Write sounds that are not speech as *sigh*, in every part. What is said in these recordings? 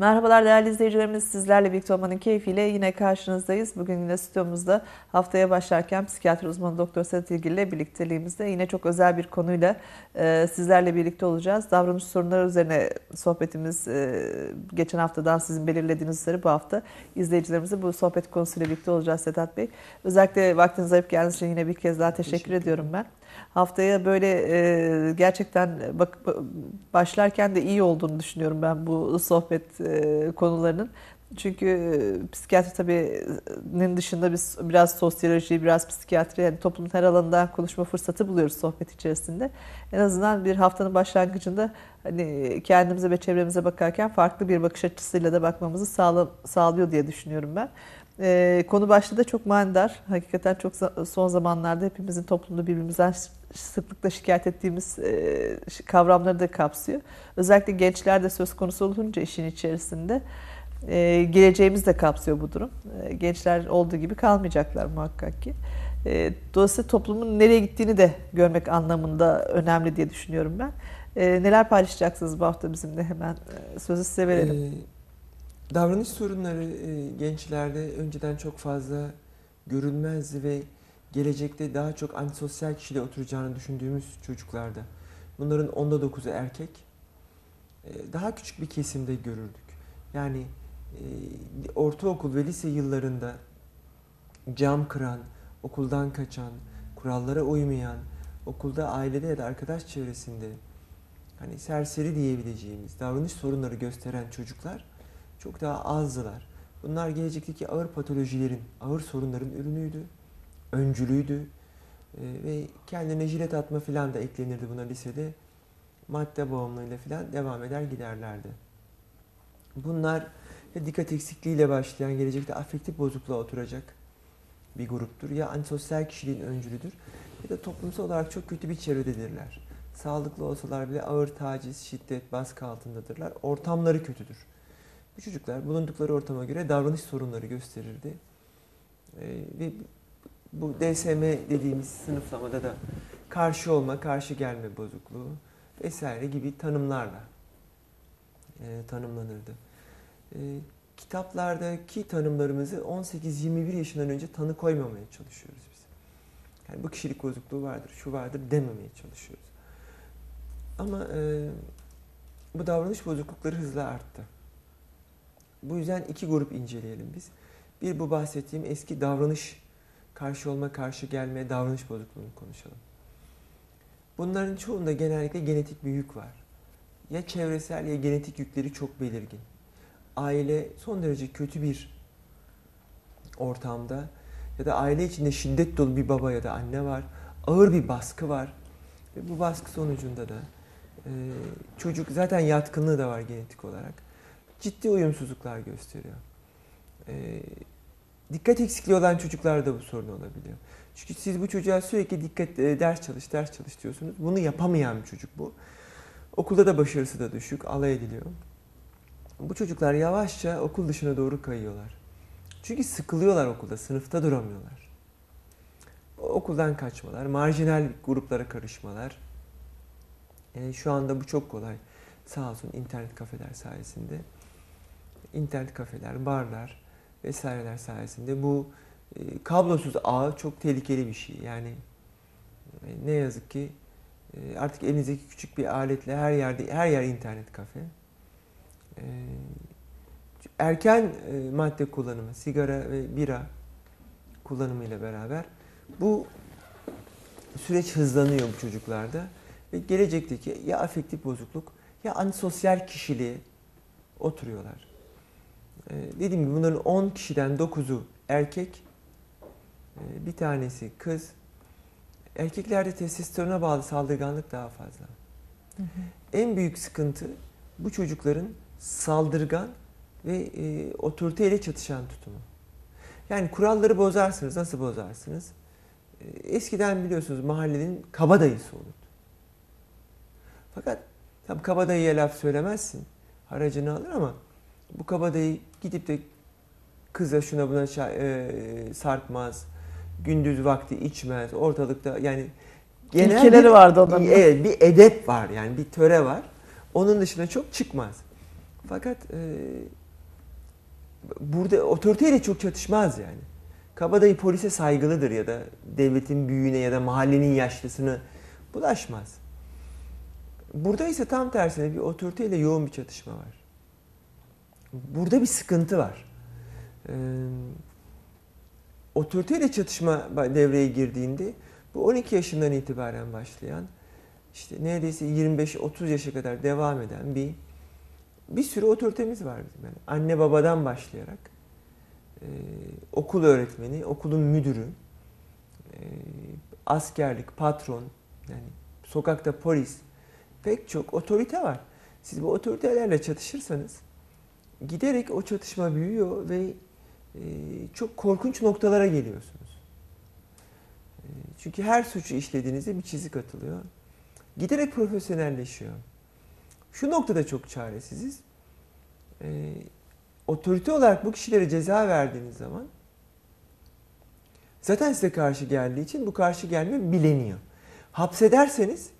Merhabalar değerli izleyicilerimiz. Sizlerle birlikte olmanın keyfiyle yine karşınızdayız. Bugün yine stüdyomuzda haftaya başlarken psikiyatri uzmanı Doktor Sedat İlgili ile birlikteliğimizde yine çok özel bir konuyla e, sizlerle birlikte olacağız. Davranış sorunları üzerine sohbetimiz e, geçen haftadan sizin belirlediğiniz üzere bu hafta izleyicilerimize bu sohbet konusuyla birlikte olacağız Sedat Bey. Özellikle vaktinizi ayıp geldiğiniz için yine bir kez daha teşekkür, teşekkür ediyorum ben. Haftaya böyle e, gerçekten bak başlarken de iyi olduğunu düşünüyorum ben bu sohbet e, konularının. Çünkü e, psikiyatri tabiinin dışında biz biraz sosyoloji, biraz psikiyatri, yani toplumun her alanından konuşma fırsatı buluyoruz sohbet içerisinde. En azından bir haftanın başlangıcında hani kendimize ve çevremize bakarken farklı bir bakış açısıyla da bakmamızı sağla, sağlıyor diye düşünüyorum ben. Ee, konu başlığı da çok manidar. Hakikaten çok son zamanlarda hepimizin toplumda birbirimizden sıklıkla şikayet ettiğimiz e, kavramları da kapsıyor. Özellikle gençlerde söz konusu olunca işin içerisinde e, geleceğimiz de kapsıyor bu durum. E, gençler olduğu gibi kalmayacaklar muhakkak ki. E, dolayısıyla toplumun nereye gittiğini de görmek anlamında önemli diye düşünüyorum ben. E, neler paylaşacaksınız bu hafta bizimle hemen e, sözü size verelim. Ee, davranış sorunları e, gençlerde önceden çok fazla görülmezdi ve gelecekte daha çok antisosyal kişiliğe oturacağını düşündüğümüz çocuklarda. Bunların onda 9'u erkek. E, daha küçük bir kesimde görürdük. Yani e, ortaokul ve lise yıllarında cam kıran, okuldan kaçan, kurallara uymayan, okulda ailede ya da arkadaş çevresinde hani serseri diyebileceğimiz davranış sorunları gösteren çocuklar çok daha azdılar. Bunlar gelecekteki ağır patolojilerin, ağır sorunların ürünüydü, öncülüydü e, ve kendine jilet atma filan da eklenirdi buna lisede. Madde bağımlılığıyla filan devam eder giderlerdi. Bunlar dikkat eksikliğiyle başlayan gelecekte afektif bozukluğa oturacak bir gruptur. Ya antisosyal kişiliğin öncülüdür ya da toplumsal olarak çok kötü bir çevrededirler. Sağlıklı olsalar bile ağır taciz, şiddet, baskı altındadırlar. Ortamları kötüdür. Çocuklar bulundukları ortama göre davranış sorunları gösterirdi. Ee, ve bu DSM dediğimiz sınıflamada da karşı olma, karşı gelme bozukluğu vesaire gibi tanımlarla e, tanımlanırdı. E, kitaplardaki tanımlarımızı 18-21 yaşından önce tanı koymamaya çalışıyoruz biz. Yani bu kişilik bozukluğu vardır, şu vardır dememeye çalışıyoruz. Ama e, bu davranış bozuklukları hızla arttı. Bu yüzden iki grup inceleyelim biz. Bir bu bahsettiğim eski davranış karşı olma, karşı gelme, davranış bozukluğunu konuşalım. Bunların çoğunda genellikle genetik bir yük var. Ya çevresel ya genetik yükleri çok belirgin. Aile son derece kötü bir ortamda ya da aile içinde şiddet dolu bir baba ya da anne var. Ağır bir baskı var. Ve bu baskı sonucunda da e, çocuk zaten yatkınlığı da var genetik olarak. Ciddi uyumsuzluklar gösteriyor. E, dikkat eksikliği olan çocuklarda bu sorun olabiliyor. Çünkü siz bu çocuğa sürekli dikkat e, ders çalış, ders çalış diyorsunuz. Bunu yapamayan bir çocuk bu. Okulda da başarısı da düşük, alay ediliyor. Bu çocuklar yavaşça okul dışına doğru kayıyorlar. Çünkü sıkılıyorlar okulda, sınıfta duramıyorlar. Okuldan kaçmalar, marjinal gruplara karışmalar. Yani şu anda bu çok kolay. Sağ olsun internet kafeler sayesinde. İnternet kafeler, barlar vesaireler sayesinde bu e, kablosuz ağ çok tehlikeli bir şey. Yani e, ne yazık ki e, artık elinizdeki küçük bir aletle her yerde her yer internet kafe. E, erken e, madde kullanımı, sigara ve bira kullanımıyla beraber bu süreç hızlanıyor bu çocuklarda ve gelecekteki ya afektif bozukluk ya antisosyal kişiliğe oturuyorlar. Dediğim gibi bunların 10 kişiden 9'u erkek, bir tanesi kız, Erkeklerde testosterona bağlı saldırganlık daha fazla. Hı hı. En büyük sıkıntı bu çocukların saldırgan ve e, otoriteyle çatışan tutumu. Yani kuralları bozarsınız. Nasıl bozarsınız? E, eskiden biliyorsunuz mahallenin kabadayısı olurdu. Fakat tam kabadayıya laf söylemezsin. Haracını alır ama bu kabadayı gidip de kıza şuna buna e, sarkmaz gündüz vakti içmez, ortalıkta yani genel İlkeleri bir, vardı onların. Evet, bir edep var yani bir töre var. Onun dışında çok çıkmaz. Fakat e, burada otoriteyle çok çatışmaz yani. Kabadayı polise saygılıdır ya da devletin büyüğüne ya da mahallenin yaşlısını bulaşmaz. Burada ise tam tersine bir otoriteyle yoğun bir çatışma var. Burada bir sıkıntı var. Ee, otoriteyle çatışma devreye girdiğinde bu 12 yaşından itibaren başlayan işte neredeyse 25-30 yaşa kadar devam eden bir bir sürü otoritemiz var bizim. Yani anne babadan başlayarak e, okul öğretmeni, okulun müdürü, e, askerlik, patron, yani sokakta polis pek çok otorite var. Siz bu otoritelerle çatışırsanız giderek o çatışma büyüyor ve e, çok korkunç noktalara geliyorsunuz. E, çünkü her suçu işlediğinizde bir çizik atılıyor. Giderek profesyonelleşiyor. Şu noktada çok çaresiziz. E, otorite olarak bu kişilere ceza verdiğiniz zaman zaten size karşı geldiği için bu karşı gelme bileniyor. Hapsederseniz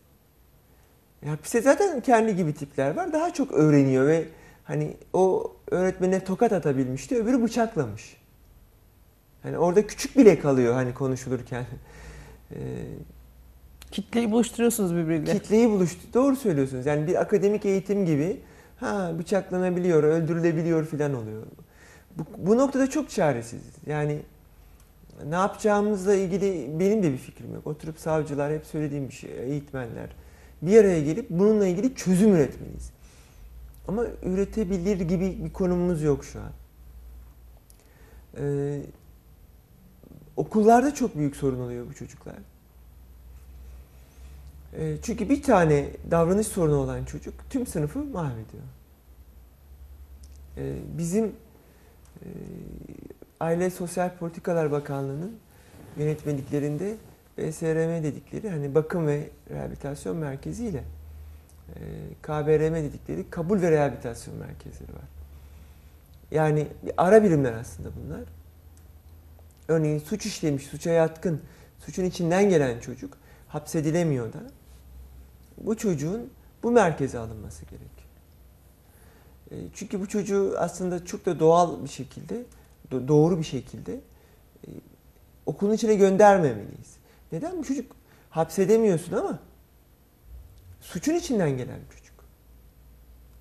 hapiste zaten kendi gibi tipler var. Daha çok öğreniyor ve hani o öğretmene tokat atabilmişti, öbürü bıçaklamış. Hani orada küçük bile kalıyor hani konuşulurken. *laughs* Ee, Kitleyi buluşturuyorsunuz birbiriyle. Kitleyi buluştu. Doğru söylüyorsunuz. Yani bir akademik eğitim gibi ha bıçaklanabiliyor, öldürülebiliyor falan oluyor. Bu, bu noktada çok çaresiz. Yani ne yapacağımızla ilgili benim de bir fikrim yok. Oturup savcılar hep söylediğim bir şey, eğitmenler bir araya gelip bununla ilgili çözüm üretmeliyiz. Ama üretebilir gibi bir konumumuz yok şu an. Ee, okullarda çok büyük sorun oluyor bu çocuklar. Ee, çünkü bir tane davranış sorunu olan çocuk tüm sınıfı mahvediyor. Ee, bizim e, Aile Sosyal Politikalar Bakanlığı'nın yönetmeliklerinde BSRM dedikleri hani bakım ve rehabilitasyon merkezi ile e, KBRM dedikleri kabul ve rehabilitasyon merkezleri var. Yani ara birimler aslında bunlar. Örneğin suç işlemiş, suça yatkın, suçun içinden gelen çocuk hapsedilemiyor da bu çocuğun bu merkeze alınması gerek. E, çünkü bu çocuğu aslında çok da doğal bir şekilde, doğru bir şekilde e, okulun içine göndermemeliyiz. Neden bu çocuk hapsedemiyorsun ama suçun içinden gelen bir çocuk.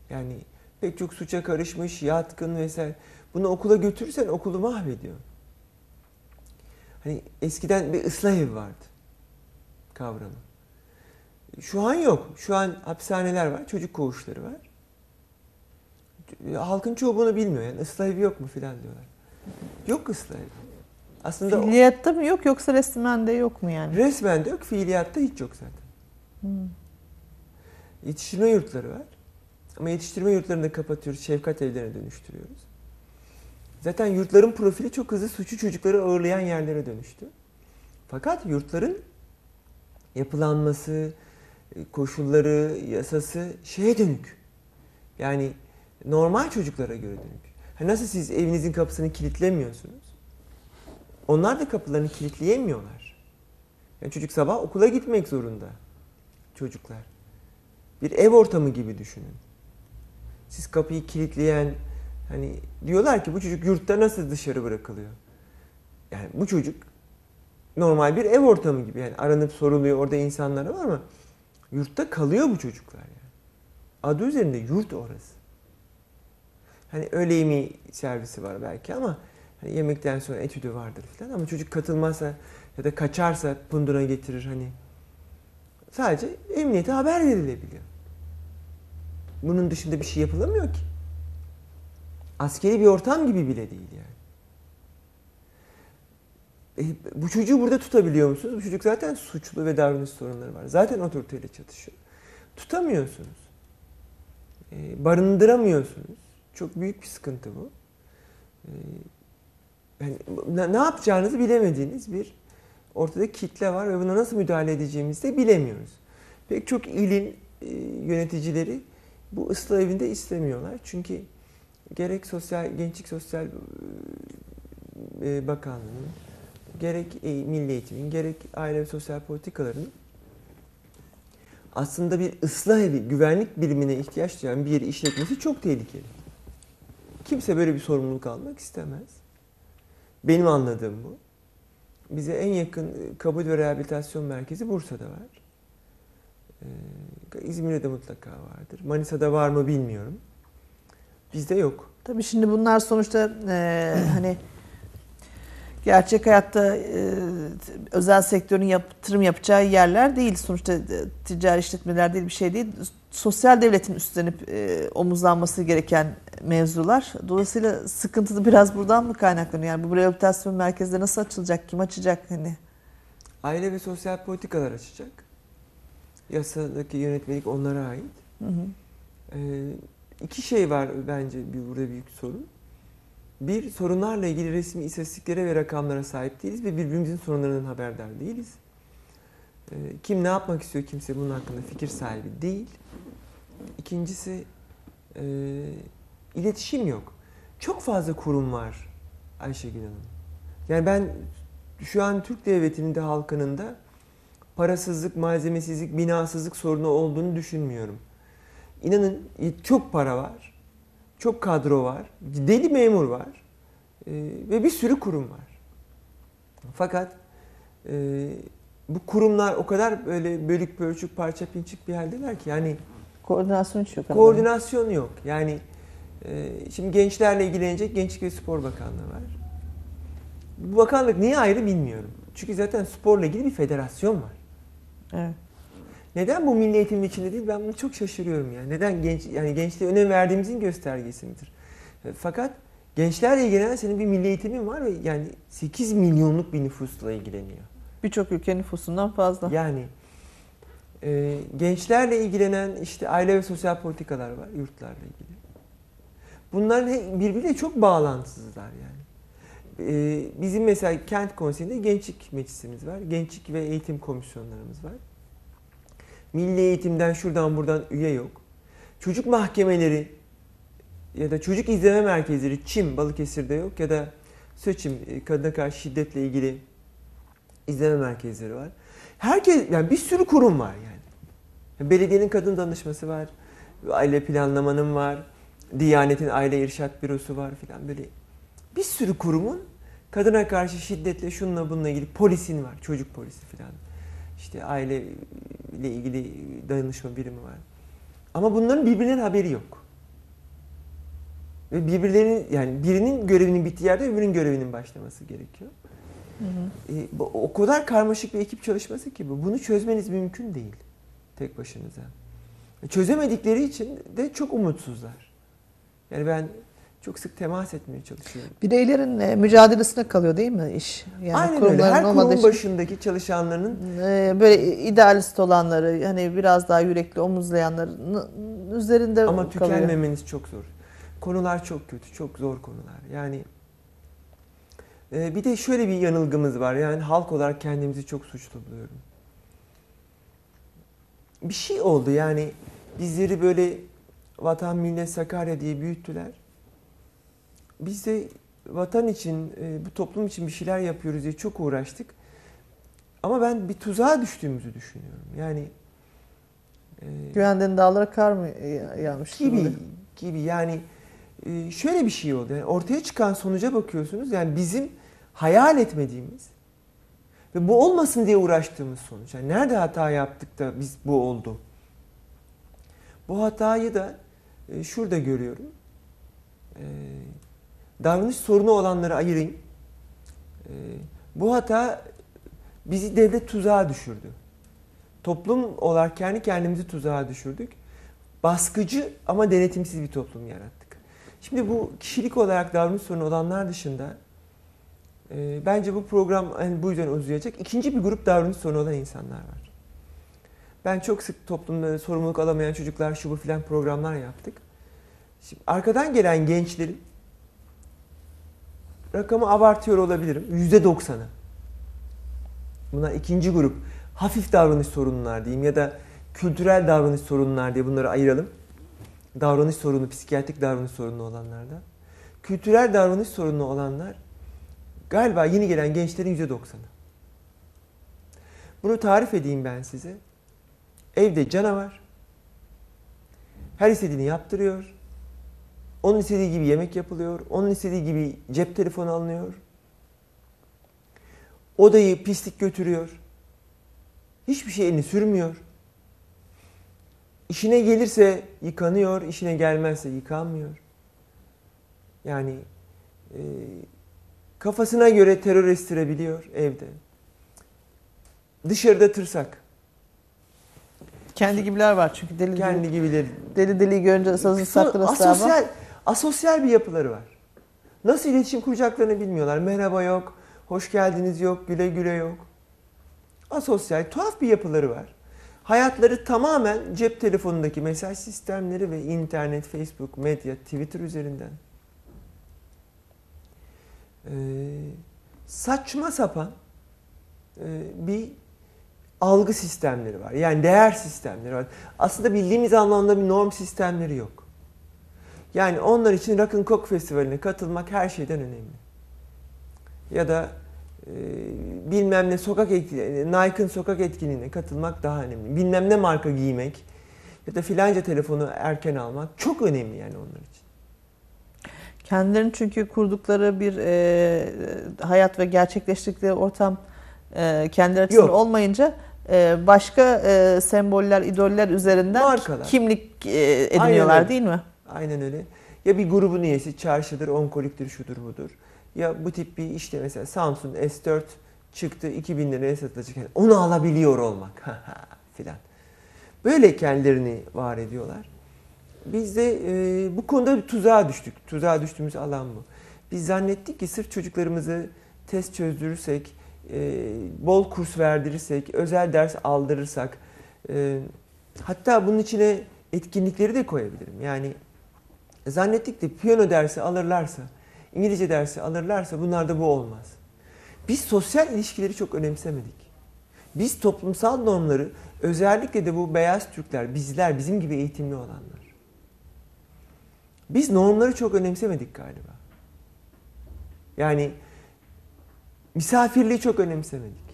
Yani pek çok suça karışmış, yatkın vesaire. Bunu okula götürürsen okulu mahvediyor. Hani eskiden bir ıslah evi vardı kavramı. Şu an yok. Şu an hapishaneler var, çocuk koğuşları var. Halkın çoğu bunu bilmiyor. Yani ıslah evi yok mu filan diyorlar. Yok ıslah evi. Aslında Fiiliyatta mı yok yoksa resmen de yok mu yani? Resmen de yok, fiiliyatta hiç yok zaten. Hmm. Yetiştirme yurtları var. Ama yetiştirme yurtlarını da kapatıyoruz, şefkat evlerine dönüştürüyoruz. Zaten yurtların profili çok hızlı suçu çocukları ağırlayan yerlere dönüştü. Fakat yurtların yapılanması, koşulları, yasası şeye dönük. Yani normal çocuklara göre dönük. Nasıl siz evinizin kapısını kilitlemiyorsunuz? Onlar da kapılarını kilitleyemiyorlar. Yani çocuk sabah okula gitmek zorunda. Çocuklar. Bir ev ortamı gibi düşünün. Siz kapıyı kilitleyen hani diyorlar ki bu çocuk yurtta nasıl dışarı bırakılıyor? Yani bu çocuk normal bir ev ortamı gibi yani aranıp soruluyor orada insanlar var ama yurtta kalıyor bu çocuklar yani. Adı üzerinde yurt orası. Hani öğle yemeği servisi var belki ama hani yemekten sonra etüdü vardır falan ama çocuk katılmazsa ya da kaçarsa punduna getirir hani. Sadece emniyete haber verilebiliyor. Bunun dışında bir şey yapılamıyor ki. Askeri bir ortam gibi bile değil yani. E, bu çocuğu burada tutabiliyor musunuz? Bu çocuk zaten suçlu ve davranış sorunları var. Zaten otoriteyle çatışıyor. Tutamıyorsunuz. E, barındıramıyorsunuz. Çok büyük bir sıkıntı bu. E, yani ne yapacağınızı bilemediğiniz bir ortada kitle var ve buna nasıl müdahale edeceğimizi de bilemiyoruz. Pek çok ilin e, yöneticileri bu ıslah evinde istemiyorlar. Çünkü gerek sosyal gençlik sosyal e, bakanlığının gerek e, milli eğitimin gerek aile ve sosyal politikaların aslında bir ıslah evi, güvenlik birimine ihtiyaç duyan bir yeri işletmesi çok tehlikeli. Kimse böyle bir sorumluluk almak istemez. Benim anladığım bu. Bize en yakın e, kabul ve rehabilitasyon merkezi Bursa'da var. Ee, İzmir'de de mutlaka vardır. Manisa'da var mı bilmiyorum. Bizde yok. Tabii şimdi bunlar sonuçta e, *clears throat* hani gerçek hayatta e, özel sektörün yatırım yapacağı yerler değil. Sonuçta e, ticari işletmeler değil bir şey değil. Sosyal devletin üstlenip e, omuzlanması gereken mevzular. Dolayısıyla sıkıntı da biraz buradan mı kaynaklanıyor? Yani bu rehabilitasyon merkezleri nasıl açılacak? Kim açacak? Hani Aile ve sosyal politikalar açacak. Yasadaki yönetmelik onlara ait. hı hı. Ee, iki şey var bence bir burada büyük sorun. Bir, sorunlarla ilgili resmi istatistiklere ve rakamlara sahip değiliz ve birbirimizin sorunlarından haberdar değiliz. Ee, kim ne yapmak istiyor kimse bunun hakkında fikir sahibi değil. İkincisi, e, iletişim yok. Çok fazla kurum var Ayşegül Hanım. Yani ben şu an Türk Devleti'nin de halkının da parasızlık, malzemesizlik, binasızlık sorunu olduğunu düşünmüyorum. İnanın çok para var, çok kadro var, deli memur var e, ve bir sürü kurum var. Fakat e, bu kurumlar o kadar böyle bölük pörçük parça pinçik bir haldeler ki yani koordinasyon yok. koordinasyon yok. Yani e, şimdi gençlerle ilgilenecek Gençlik ve Spor Bakanlığı var. Bu bakanlık niye ayrı bilmiyorum. Çünkü zaten sporla ilgili bir federasyon var. Evet. Neden bu milli eğitimin içinde değil? Ben bunu çok şaşırıyorum yani. Neden genç yani gençliğe önem verdiğimizin göstergesi midir? E, Fakat gençlerle ilgilenen senin bir milli eğitimin var ve yani 8 milyonluk bir nüfusla ilgileniyor. Birçok ülke nüfusundan fazla. Yani e, gençlerle ilgilenen işte aile ve sosyal politikalar var yurtlarla ilgili. Bunların he- birbiriyle çok bağlantısızlar yani. E, bizim mesela kent konseyinde gençlik meclisimiz var. Gençlik ve eğitim komisyonlarımız var. Milli eğitimden şuradan buradan üye yok. Çocuk mahkemeleri ya da çocuk izleme merkezleri Çim Balıkesir'de yok ya da Söçim e, kadına karşı şiddetle ilgili izleme merkezleri var. Herkes yani bir sürü kurum var yani. Belediyenin kadın danışması var. Aile planlamanın var. Diyanet'in aile irşat bürosu var filan böyle. Bir sürü kurumun kadına karşı şiddetle şununla bununla ilgili polisin var. Çocuk polisi filan. İşte aile ile ilgili danışma birimi var. Ama bunların birbirinin haberi yok. Ve birbirlerinin yani birinin görevinin bittiği yerde öbürünün görevinin başlaması gerekiyor. Hı hı. E, o kadar karmaşık bir ekip çalışması ki bu. Bunu çözmeniz mümkün değil tek başınıza. E, Çözemedikleri için de çok umutsuzlar. Yani ben çok sık temas etmeye çalışıyorum. Bireylerin e, mücadelesine kalıyor değil mi iş? Yani Aynen öyle. Her kurum için, başındaki çalışanların e, böyle idealist olanları, hani biraz daha yürekli omuzlayanların üzerinde ama kalıyor. tükenmemeniz çok zor. Konular çok kötü, çok zor konular. Yani e, bir de şöyle bir yanılgımız var. Yani halk olarak kendimizi çok suçlu buluyorum. Bir şey oldu yani bizleri böyle vatan millet Sakarya diye büyüttüler. Biz de vatan için, e, bu toplum için bir şeyler yapıyoruz diye çok uğraştık. Ama ben bir tuzağa düştüğümüzü düşünüyorum. Yani e, Güvendiğin dağlara kar mı ya- yağmış gibi oluyor? gibi yani e, şöyle bir şey oldu. Yani ortaya çıkan sonuca bakıyorsunuz. Yani bizim hayal etmediğimiz ve bu olmasın diye uğraştığımız sonuç. Yani nerede hata yaptık da biz bu oldu? Bu hatayı da şurada görüyorum. Davranış sorunu olanları ayırayım. E, bu hata bizi devlet tuzağa düşürdü. Toplum olarak kendi kendimizi tuzağa düşürdük baskıcı ama denetimsiz bir toplum yarattık. Şimdi bu kişilik olarak davranış sorunu olanlar dışında e, bence bu program hani bu yüzden uzayacak. İkinci bir grup davranış sorunu olan insanlar var. Ben çok sık toplumda sorumluluk alamayan çocuklar şu bu filan programlar yaptık. Şimdi arkadan gelen gençlerin rakamı abartıyor olabilirim. Yüzde doksanı. Bunlar ikinci grup. Hafif davranış sorunlar diyeyim ya da kültürel davranış sorunlar diye bunları ayıralım. Davranış sorunu, psikiyatrik davranış sorunu olanlardan. Kültürel davranış sorunu olanlar galiba yeni gelen gençlerin %90'ı. Bunu tarif edeyim ben size. Evde canavar. Her istediğini yaptırıyor. Onun istediği gibi yemek yapılıyor. Onun istediği gibi cep telefonu alınıyor. Odayı pislik götürüyor. Hiçbir şey elini sürmüyor. İşine gelirse yıkanıyor, işine gelmezse yıkanmıyor. Yani e, kafasına göre terör estirebiliyor evde. Dışarıda tırsak. Kendi gibiler var çünkü deli Kendi deli, gibileri. deli, deli görünce sazı saklı asosyal, asosyal bir yapıları var. Nasıl iletişim kuracaklarını bilmiyorlar. Merhaba yok, hoş geldiniz yok, güle güle yok. Asosyal, tuhaf bir yapıları var. Hayatları tamamen cep telefonundaki mesaj sistemleri ve internet, Facebook, medya, Twitter üzerinden. Ee, saçma sapan e, bir algı sistemleri var. Yani değer sistemleri var. Aslında bildiğimiz anlamda bir norm sistemleri yok. Yani onlar için Rock and Coke Festivali'ne katılmak her şeyden önemli. Ya da e, bilmem ne sokak Nike'ın sokak etkinliğine katılmak daha önemli. Bilmem ne marka giymek ya da filanca telefonu erken almak çok önemli yani onlar için. Kendilerinin çünkü kurdukları bir e, hayat ve gerçekleştirdikleri ortam e, kendileri açısından Yok. olmayınca e, başka e, semboller, idoller üzerinden Markalar. kimlik e, ediniyorlar değil mi? Aynen öyle. Ya bir grubun üyesi çarşıdır, onkoliktir, şudur budur. Ya bu tip bir işte mesela Samsung S4 çıktı 2000 liraya satılacak. Onu alabiliyor olmak *laughs* filan. Böyle kendilerini var ediyorlar. Biz de e, bu konuda bir tuzağa düştük. Tuzağa düştüğümüz alan bu. Biz zannettik ki sırf çocuklarımızı test çözdürürsek, e, bol kurs verdirirsek, özel ders aldırırsak, e, hatta bunun içine etkinlikleri de koyabilirim. Yani zannettik de piyano dersi alırlarsa, İngilizce dersi alırlarsa bunlarda bu olmaz. Biz sosyal ilişkileri çok önemsemedik. Biz toplumsal normları özellikle de bu beyaz Türkler, bizler, bizim gibi eğitimli olanlar. Biz normları çok önemsemedik galiba. Yani misafirliği çok önemsemedik.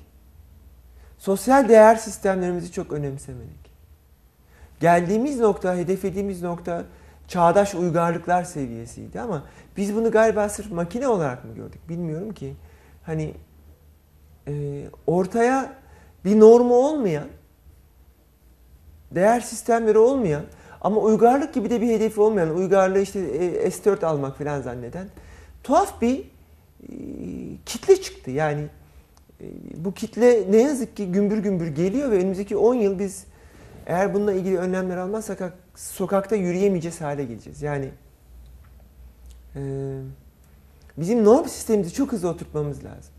Sosyal değer sistemlerimizi çok önemsemedik. Geldiğimiz nokta, hedeflediğimiz nokta çağdaş uygarlıklar seviyesiydi ama biz bunu galiba sırf makine olarak mı gördük bilmiyorum ki. Hani e, ortaya bir normu olmayan, değer sistemleri olmayan ama uygarlık gibi de bir hedefi olmayan, uygarlığı işte e, S4 almak falan zanneden tuhaf bir e, kitle çıktı. Yani e, bu kitle ne yazık ki gümbür gümbür geliyor ve önümüzdeki 10 yıl biz eğer bununla ilgili önlemler almazsak sokakta yürüyemeyeceğiz hale geleceğiz. Yani e, bizim norm sistemimizi çok hızlı oturtmamız lazım.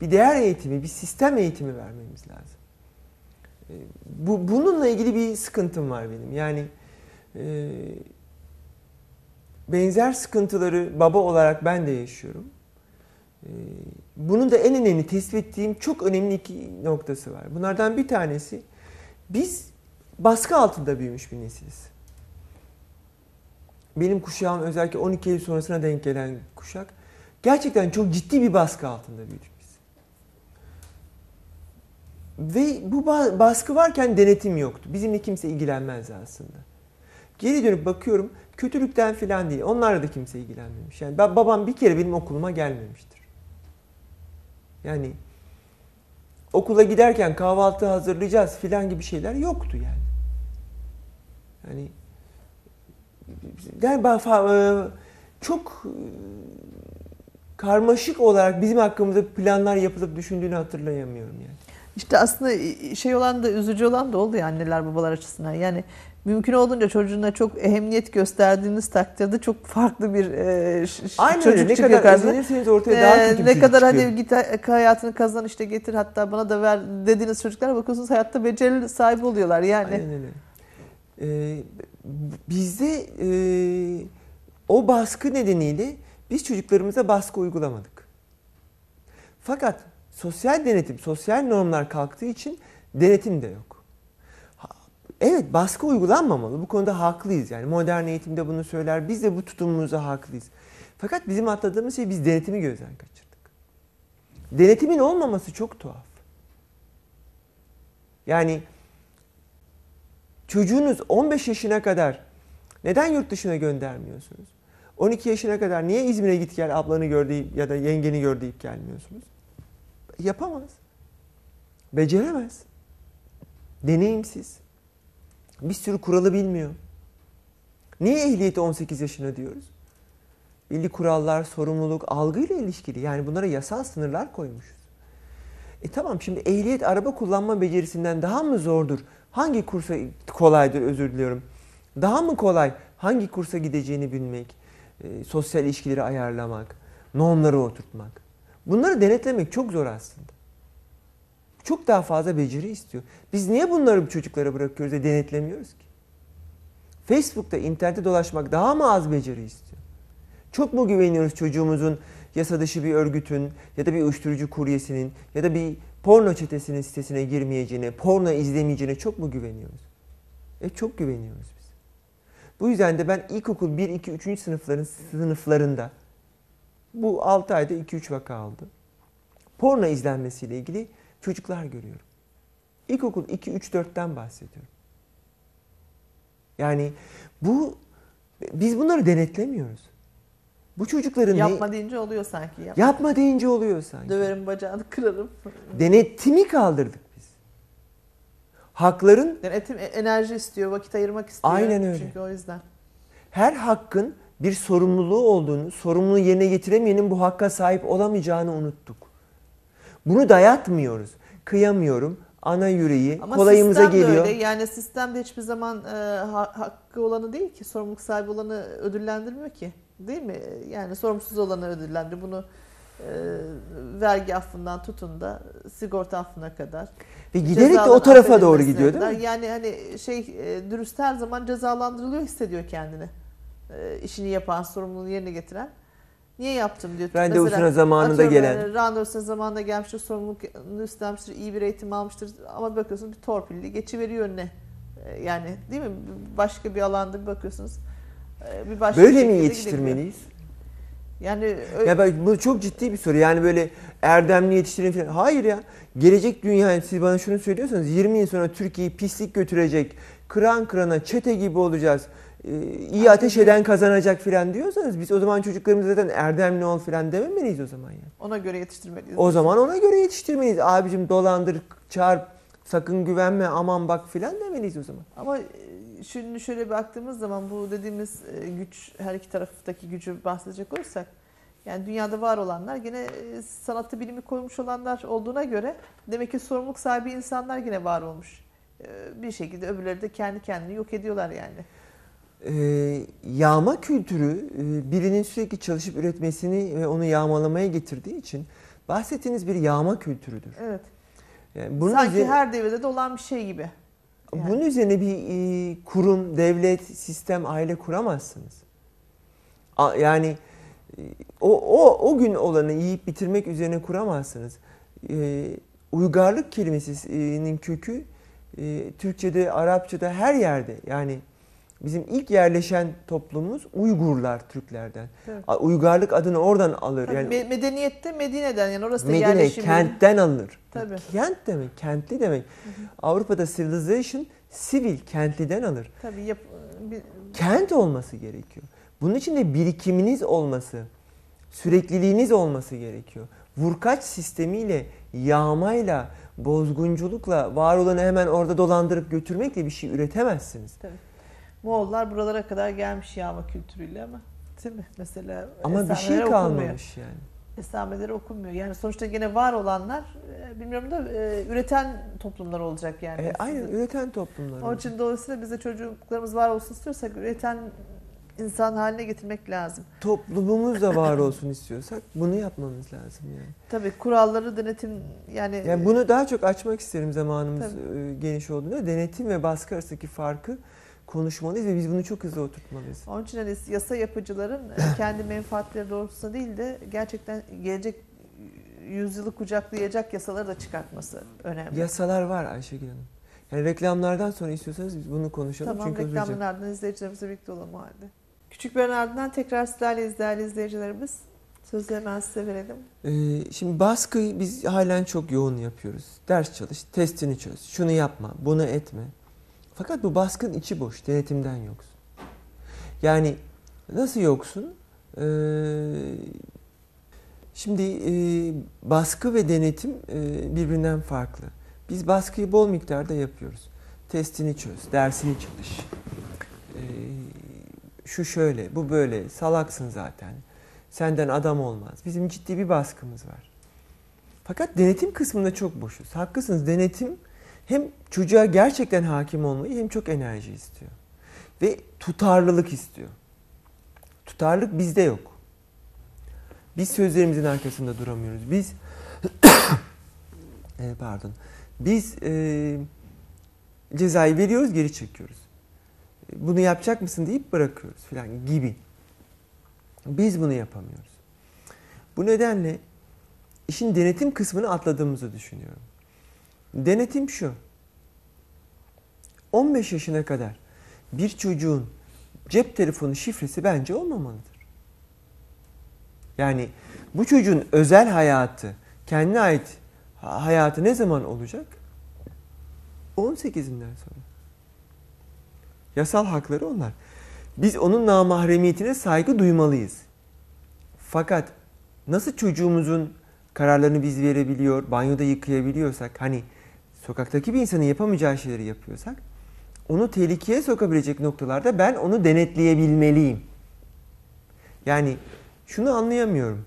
Bir değer eğitimi, bir sistem eğitimi vermemiz lazım. E, bu bununla ilgili bir sıkıntım var benim. Yani e, benzer sıkıntıları baba olarak ben de yaşıyorum. E, bunun da en önemli tespit ettiğim çok önemli iki noktası var. Bunlardan bir tanesi biz baskı altında büyümüş bir nesiliz. Benim kuşağım özellikle 12 Eylül sonrasına denk gelen kuşak gerçekten çok ciddi bir baskı altında büyüdük biz. Ve bu baskı varken denetim yoktu. Bizimle kimse ilgilenmezdi aslında. Geri dönüp bakıyorum kötülükten falan değil. Onlarla da kimse ilgilenmemiş. Yani babam bir kere benim okuluma gelmemiştir. Yani okula giderken kahvaltı hazırlayacağız filan gibi şeyler yoktu yani. Yani galiba çok karmaşık olarak bizim hakkımızda planlar yapılıp düşündüğünü hatırlayamıyorum yani. İşte aslında şey olan da üzücü olan da oldu ya anneler babalar açısından. Yani mümkün olduğunca çocuğuna çok ehemmiyet gösterdiğiniz takdirde çok farklı bir e, Aynen çocuk öyle. Ne çıkıyor kadar özenirseniz ortaya daha kötü bir Ne kadar çıkıyor. hadi git hayatını kazan işte getir hatta bana da ver dediğiniz çocuklar bakıyorsunuz hayatta beceri sahibi oluyorlar yani. Aynen öyle. Ee, bizde e, o baskı nedeniyle biz çocuklarımıza baskı uygulamadık. Fakat sosyal denetim, sosyal normlar kalktığı için denetim de yok. Evet baskı uygulanmamalı. Bu konuda haklıyız. Yani modern eğitimde bunu söyler. Biz de bu tutumumuza haklıyız. Fakat bizim atladığımız şey biz denetimi gözden kaçırdık. Denetimin olmaması çok tuhaf. Yani çocuğunuz 15 yaşına kadar neden yurt dışına göndermiyorsunuz? 12 yaşına kadar niye İzmir'e git gel ablanı gör deyip ya da yengeni gör deyip gelmiyorsunuz? Yapamaz. Beceremez. Deneyimsiz. Bir sürü kuralı bilmiyor. Niye ehliyeti 18 yaşına diyoruz? Belli kurallar, sorumluluk, algıyla ilişkili. Yani bunlara yasal sınırlar koymuşuz. E tamam şimdi ehliyet araba kullanma becerisinden daha mı zordur? Hangi kursa kolaydır özür diliyorum. Daha mı kolay hangi kursa gideceğini bilmek, e, sosyal ilişkileri ayarlamak, normları oturtmak. Bunları denetlemek çok zor aslında. Çok daha fazla beceri istiyor. Biz niye bunları bu çocuklara bırakıyoruz ve denetlemiyoruz ki? Facebook'ta, internette dolaşmak daha mı az beceri istiyor? Çok mu güveniyoruz çocuğumuzun yasa dışı bir örgütün ya da bir uyuşturucu kuryesinin ya da bir porno çetesinin sitesine girmeyeceğine, porno izlemeyeceğine çok mu güveniyoruz? E çok güveniyoruz biz. Bu yüzden de ben ilkokul 1, 2, 3. sınıfların sınıflarında bu 6 ayda 2-3 vaka aldı. Porno izlenmesiyle ilgili çocuklar görüyorum. İlkokul 2, 3, 4'ten bahsediyorum. Yani bu biz bunları denetlemiyoruz. Bu çocukların Yapma ne, deyince oluyor sanki. Yap. yapma deyince oluyor sanki. Döverim bacağını kırarım. Denetimi kaldırdık biz. Hakların Denetim e- enerji istiyor, vakit ayırmak istiyor. Aynen öyle. Çünkü o yüzden. her hakkın bir sorumluluğu olduğunu, sorumluluğu yerine getiremeyenin bu hakka sahip olamayacağını unuttuk. Bunu dayatmıyoruz. Kıyamıyorum. Ana yüreği Ama kolayımıza geliyor. öyle. Yani sistem de hiçbir zaman e, ha- hakkı olanı değil ki. Sorumluluk sahibi olanı ödüllendirmiyor ki. Değil mi? Yani sorumsuz olanı ödüllendiriyor. Bunu e, vergi affından tutun da sigorta affına kadar. Ve giderek de o tarafa doğru gidiyor değil kadar. mi? Yani hani şey e, dürüst her zaman cezalandırılıyor hissediyor kendini. E, işini yapan, sorumluluğunu yerine getiren. Niye yaptım diyor. Randevusuna zamanında atıyorum, gelen. e, Randevusuna zamanında gelmiştir, sorumluluk üstlenmiştir, iyi bir eğitim almıştır. Ama bakıyorsun bir torpilli geçiveriyor önüne. E, Yani değil mi? Başka bir alanda bir bakıyorsunuz. E, Bir başka Böyle mi yetiştirmeliyiz? gidebiliyor. Yani ö- Ya ben, bu çok ciddi bir soru. Yani böyle erdemli yetiştirin falan. Hayır ya. Gelecek dünya siz bana şunu söylüyorsanız 20 yıl sonra Türkiye'yi pislik götürecek. Kıran kırana çete gibi olacağız. Ee, iyi ateş eden kazanacak filan diyorsanız biz o zaman çocuklarımıza zaten erdemli ol filan dememeliyiz o zaman yani. ona göre yetiştirmeliyiz. O zaman ona göre yetiştirmeliyiz. Abicim dolandır, çarp, sakın güvenme, aman bak filan demeliyiz o zaman. Ama e, şimdi şöyle baktığımız zaman bu dediğimiz e, güç her iki taraftaki gücü bahsedecek olursak yani dünyada var olanlar gene e, sanatı bilimi koymuş olanlar olduğuna göre demek ki sorumluluk sahibi insanlar yine var olmuş. E, Bir şekilde öbürleri de kendi kendini yok ediyorlar yani. Ee, yağma kültürü birinin sürekli çalışıp üretmesini ve onu yağmalamaya getirdiği için bahsettiğiniz bir yağma kültürüdür. Evet. Yani bunun Sanki üzerine- her devrede de olan bir şey gibi. Yani. Bunun üzerine bir e, kurum, devlet, sistem, aile kuramazsınız. A- Yani e, o, o, o gün olanı yiyip bitirmek üzerine kuramazsınız. E, uygarlık kelimesinin kökü e, Türkçe'de, Arapça'da her yerde. Yani bizim ilk yerleşen toplumumuz Uygurlar Türklerden. Evet. Uygarlık adını oradan alır. Tabii Yani me- medeniyette Medine'den yani orası da Medine yerleşim. kentten alınır. Tabii. Kent demek, kentli demek. Avrupa'da civilization sivil, kentliden alır. Tabii yap, bir, Kent olması gerekiyor. Bunun için de birikiminiz olması, sürekliliğiniz olması gerekiyor. Vurkaç sistemiyle, yağmayla, bozgunculukla var olanı hemen orada dolandırıp götürmekle bir şey üretemezsiniz. Moğollar buralara kadar gelmiş yağma kültürüyle ama değil mi? Mesela Ama bir şey kalmamış yani. Esameleri okunmuyor. Yani sonuçta gene var olanlar e, bilmiyorum da e, üreten toplumlar olacak yani. E, aynen üreten toplumlar. Onun için dolayısıyla biz de çocuklarımız var olsun istiyorsak üreten insan haline getirmek lazım. Toplumumuz da var *coughs* olsun istiyorsak bunu yapmamız lazım yani. Tabii kuralları denetim yani, Yani bunu daha çok açmak isterim zamanımız Tabii. e, geniş olduğunda. Denetim ve baskı arasındaki farkı konuşmalıyız ve biz bunu çok hızlı oturtmalıyız. onun için hani yasa yapıcıların e, *laughs* kendi menfaatleri doğrultusunda değil de gerçekten gelecek yüzyılı kucaklayacak yasaları da çıkartması önemli. Yasalar var Ayşegül Hanım. Yani reklamlardan sonra istiyorsanız biz bunu konuşalım. Tamam Çünkü reklamın uzayacak. ardından izleyicilerimizle birlikte olalım o halde. Küçük bir ardından tekrar sizlerle değerli izleyicilerimiz. Sözü hemen size verelim. Ee, şimdi baskıyı biz halen çok yoğun yapıyoruz. Ders çalış, testini çöz, şunu yapma, bunu etme. Fakat bu baskın içi boş, denetimden yoksun. Yani nasıl yoksun? Ee, şimdi e, baskı ve denetim e, birbirinden farklı. Biz baskıyı bol miktarda yapıyoruz. Testini çöz, dersini çalış. Ee, şu şöyle, bu böyle, salaksın zaten. Senden adam olmaz. Bizim ciddi bir baskımız var. Fakat denetim kısmında çok boşuz. Haklısınız, denetim hem çocuğa gerçekten hakim olmayı hem çok enerji istiyor. Ve tutarlılık istiyor. Tutarlılık bizde yok. Biz sözlerimizin arkasında duramıyoruz. Biz *coughs* e, pardon. Biz e, cezayı veriyoruz, geri çekiyoruz. Bunu yapacak mısın deyip bırakıyoruz filan gibi. Biz bunu yapamıyoruz. Bu nedenle işin denetim kısmını atladığımızı düşünüyorum. Denetim şu. 15 yaşına kadar bir çocuğun cep telefonu şifresi bence olmamalıdır. Yani bu çocuğun özel hayatı, kendine ait hayatı ne zaman olacak? 18'inden sonra. Yasal hakları onlar. Biz onun namahremiyetine saygı duymalıyız. Fakat nasıl çocuğumuzun kararlarını biz verebiliyor, banyoda yıkayabiliyorsak, hani sokaktaki bir insanın yapamayacağı şeyleri yapıyorsak, onu tehlikeye sokabilecek noktalarda ben onu denetleyebilmeliyim. Yani şunu anlayamıyorum.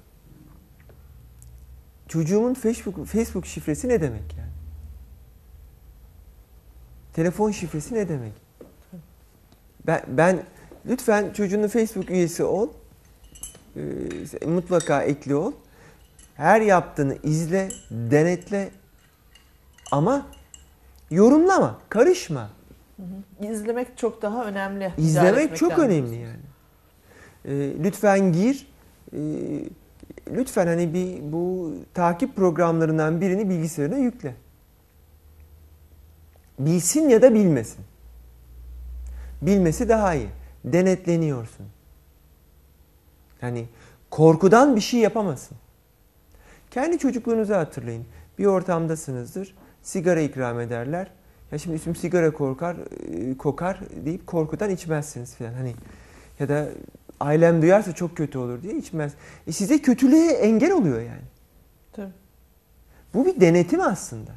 Çocuğumun Facebook Facebook şifresi ne demek yani? Telefon şifresi ne demek? Ben, ben lütfen çocuğunun Facebook üyesi ol. Ee, mutlaka ekli ol. Her yaptığını izle, denetle ama yorumlama, karışma. İzlemek çok daha önemli. İzlemek çok önemli yani. Ee, lütfen gir. Ee, lütfen hani bir bu takip programlarından birini bilgisayarına yükle. Bilsin ya da bilmesin. Bilmesi daha iyi. Denetleniyorsun. Yani korkudan bir şey yapamasın. Kendi çocukluğunuzu hatırlayın. Bir ortamdasınızdır. Sigara ikram ederler. Ya şimdi üstüm sigara korkar, e, kokar deyip korkudan içmezsiniz falan. Hani ya da ailem duyarsa çok kötü olur diye içmez. E size kötülüğe engel oluyor yani. Tabii. Bu bir denetim aslında.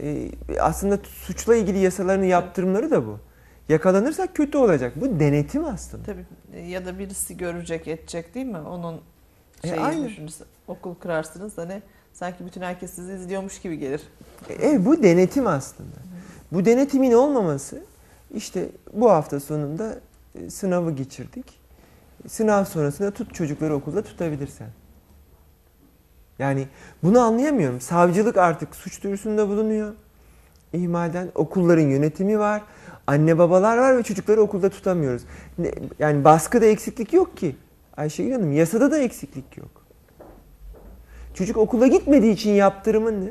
Ee, aslında suçla ilgili yasaların yaptırımları da bu. Yakalanırsak kötü olacak. Bu denetim aslında. Tabii. E, Ya da birisi görecek, edecek değil mi? Onun E, şeyi aynen. düşünürse okul kırarsınız da ne? Sanki bütün herkes sizi izliyormuş gibi gelir. Evet bu denetim aslında. Bu denetimin olmaması işte bu hafta sonunda e, sınavı geçirdik. Sınav sonrasında tut çocukları okulda tutabilirsen. Yani bunu anlayamıyorum. Savcılık artık suç duyurusunda bulunuyor. İhmalden okulların yönetimi var. Anne babalar var ve çocukları okulda tutamıyoruz. Yani baskıda eksiklik yok ki. Ayşegül Hanım yasada da eksiklik yok. Çocuk okula gitmediği için yaptırımın ne?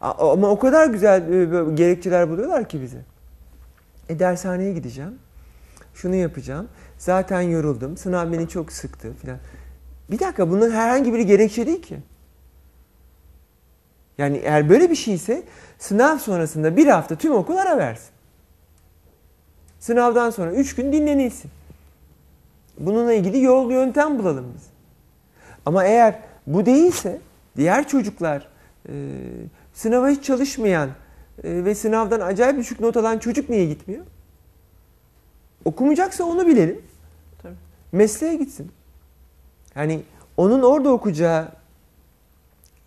Ama o kadar güzel e, gerekçeler buluyorlar ki bize. E dershaneye gideceğim. Şunu yapacağım. Zaten yoruldum. Sınav beni çok sıktı filan. Bir dakika bunun herhangi biri gerekçe değil ki. Yani eğer böyle bir şeyse sınav sonrasında bir hafta tüm okul ara versin. Sınavdan sonra üç gün dinlenilsin. Bununla ilgili yol yöntem bulalım biz. Ama eğer bu değilse diğer çocuklar e, sınava hiç çalışmayan e, ve sınavdan acayip düşük not alan çocuk niye gitmiyor? Okumayacaksa onu bilelim. Tabii. Mesleğe gitsin. Yani onun orada okuyacağı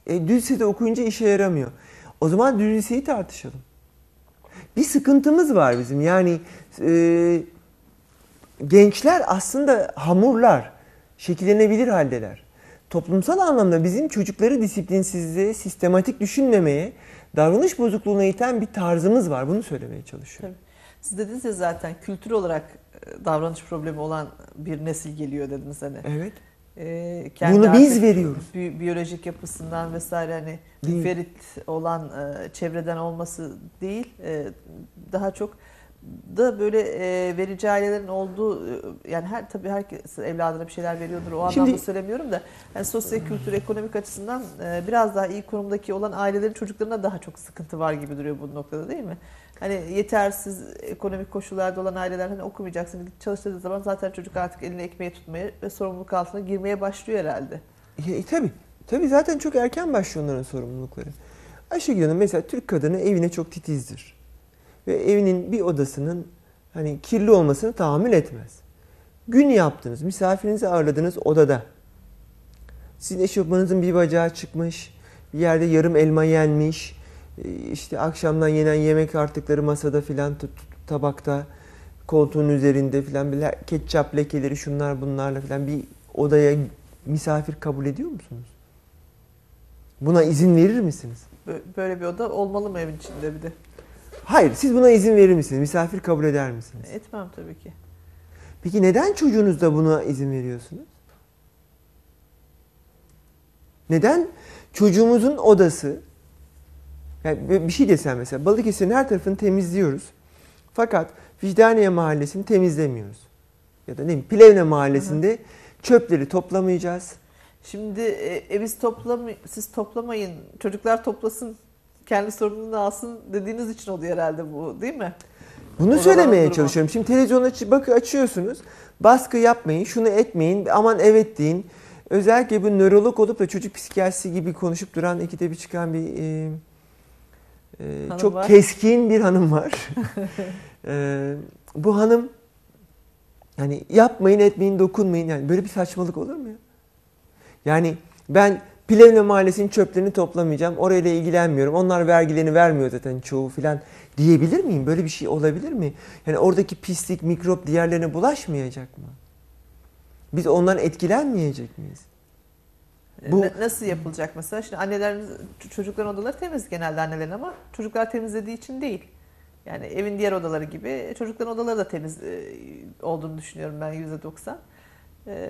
e, düz lisede okuyunca işe yaramıyor. O zaman düz liseyi tartışalım. Bir sıkıntımız var bizim. Yani e, gençler aslında hamurlar, şekillenebilir haldeler. Toplumsal anlamda bizim çocukları disiplinsizliğe, sistematik düşünmemeye, davranış bozukluğuna iten bir tarzımız var. Bunu söylemeye çalışıyorum. Tabii. Siz dediniz ya zaten kültür olarak e, davranış problemi olan bir nesil geliyor dediniz hani. Evet. E, kendi Bunu biz veriyoruz. bi- biyolojik yapısından vesaire hani Değil. ferit olan e, çevreden olması değil. e, daha çok da böyle e, verici ailelerin olduğu e, yani her tabii herkes evladına bir şeyler veriyordur o Şimdi- anlamda söylemiyorum da yani sosyal kültür ekonomik açısından e, biraz daha iyi konumdaki olan ailelerin çocuklarına daha çok sıkıntı var gibi duruyor bu noktada değil mi? Hani yetersiz ekonomik koşullarda olan aileler hani okumayacaksın git çalıştırdığı zaman zaten çocuk artık elini ekmeği tutmaya ve sorumluluk altına girmeye başlıyor herhalde. E, tabii. Tabii zaten çok erken başlıyor onların sorumlulukları. Ayşegül Hanım mesela Türk kadını evine çok titizdir. Ve evinin bir odasının hani kirli olmasını tahammül etmez. Gün yaptınız, misafirinizi ağırladınız odada. Sizin eşofmanınızın bir bacağı çıkmış, bir yerde yarım elma yenmiş, e, işte akşamdan yenen yemek artıkları masada filan tabakta, koltuğun üzerinde filan bir le- ketçap lekeleri şunlar bunlarla filan bir odaya misafir kabul ediyor musunuz? Buna izin verir misiniz? Bö- Böyle bir oda olmalı mı evin içinde bir de? Hayır, siz buna izin verir misiniz? Misafir kabul eder misiniz? Etmem tabii ki. Peki neden çocuğunuzda buna izin veriyorsunuz? Neden çocuğumuzun odası yani bir şey desem mesela Balıkesir'in her tarafını temizliyoruz. Fakat Vicdaniye Mahallesi'ni temizlemiyoruz. Ya da ne bileyim Plevne Mahallesi'nde çöpleri toplamayacağız. Şimdi e, e, biz toplamay siz toplamayın, çocuklar toplasın, kendi sorumluluğunu alsın dediğiniz için oluyor herhalde bu değil mi? Bunu Oraların söylemeye çalışıyorum. Şimdi televizyon açı, bakı açıyorsunuz. Baskı yapmayın, şunu etmeyin, aman evet deyin. Özellikle bu nörolog olup da çocuk psikiyatrisi gibi konuşup duran ikide bir çıkan bir e, e, Hanım çok var. keskin bir hanım var. *laughs* E, bu hanım yani yapmayın, etmeyin, dokunmayın. Yani böyle bir saçmalık olur mu ya? Yani ben Plevne Mahallesi'nin çöplerini toplamayacağım. Orayla ilgilenmiyorum. Onlar vergilerini vermiyor zaten çoğu filan diyebilir miyim? Böyle bir şey olabilir mi? Yani oradaki pislik, mikrop diğerlerine bulaşmayacak mı? Biz ondan etkilenmeyecek miyiz? Bu- Ne- nasıl yapılacak mesela? Şimdi annelerin, ç- çocukların odaları temiz genelde annelerin ama çocuklar temizlediği için değil. Yani evin diğer odaları gibi çocukların odaları da temiz e, olduğunu düşünüyorum ben yüzde doksan. E,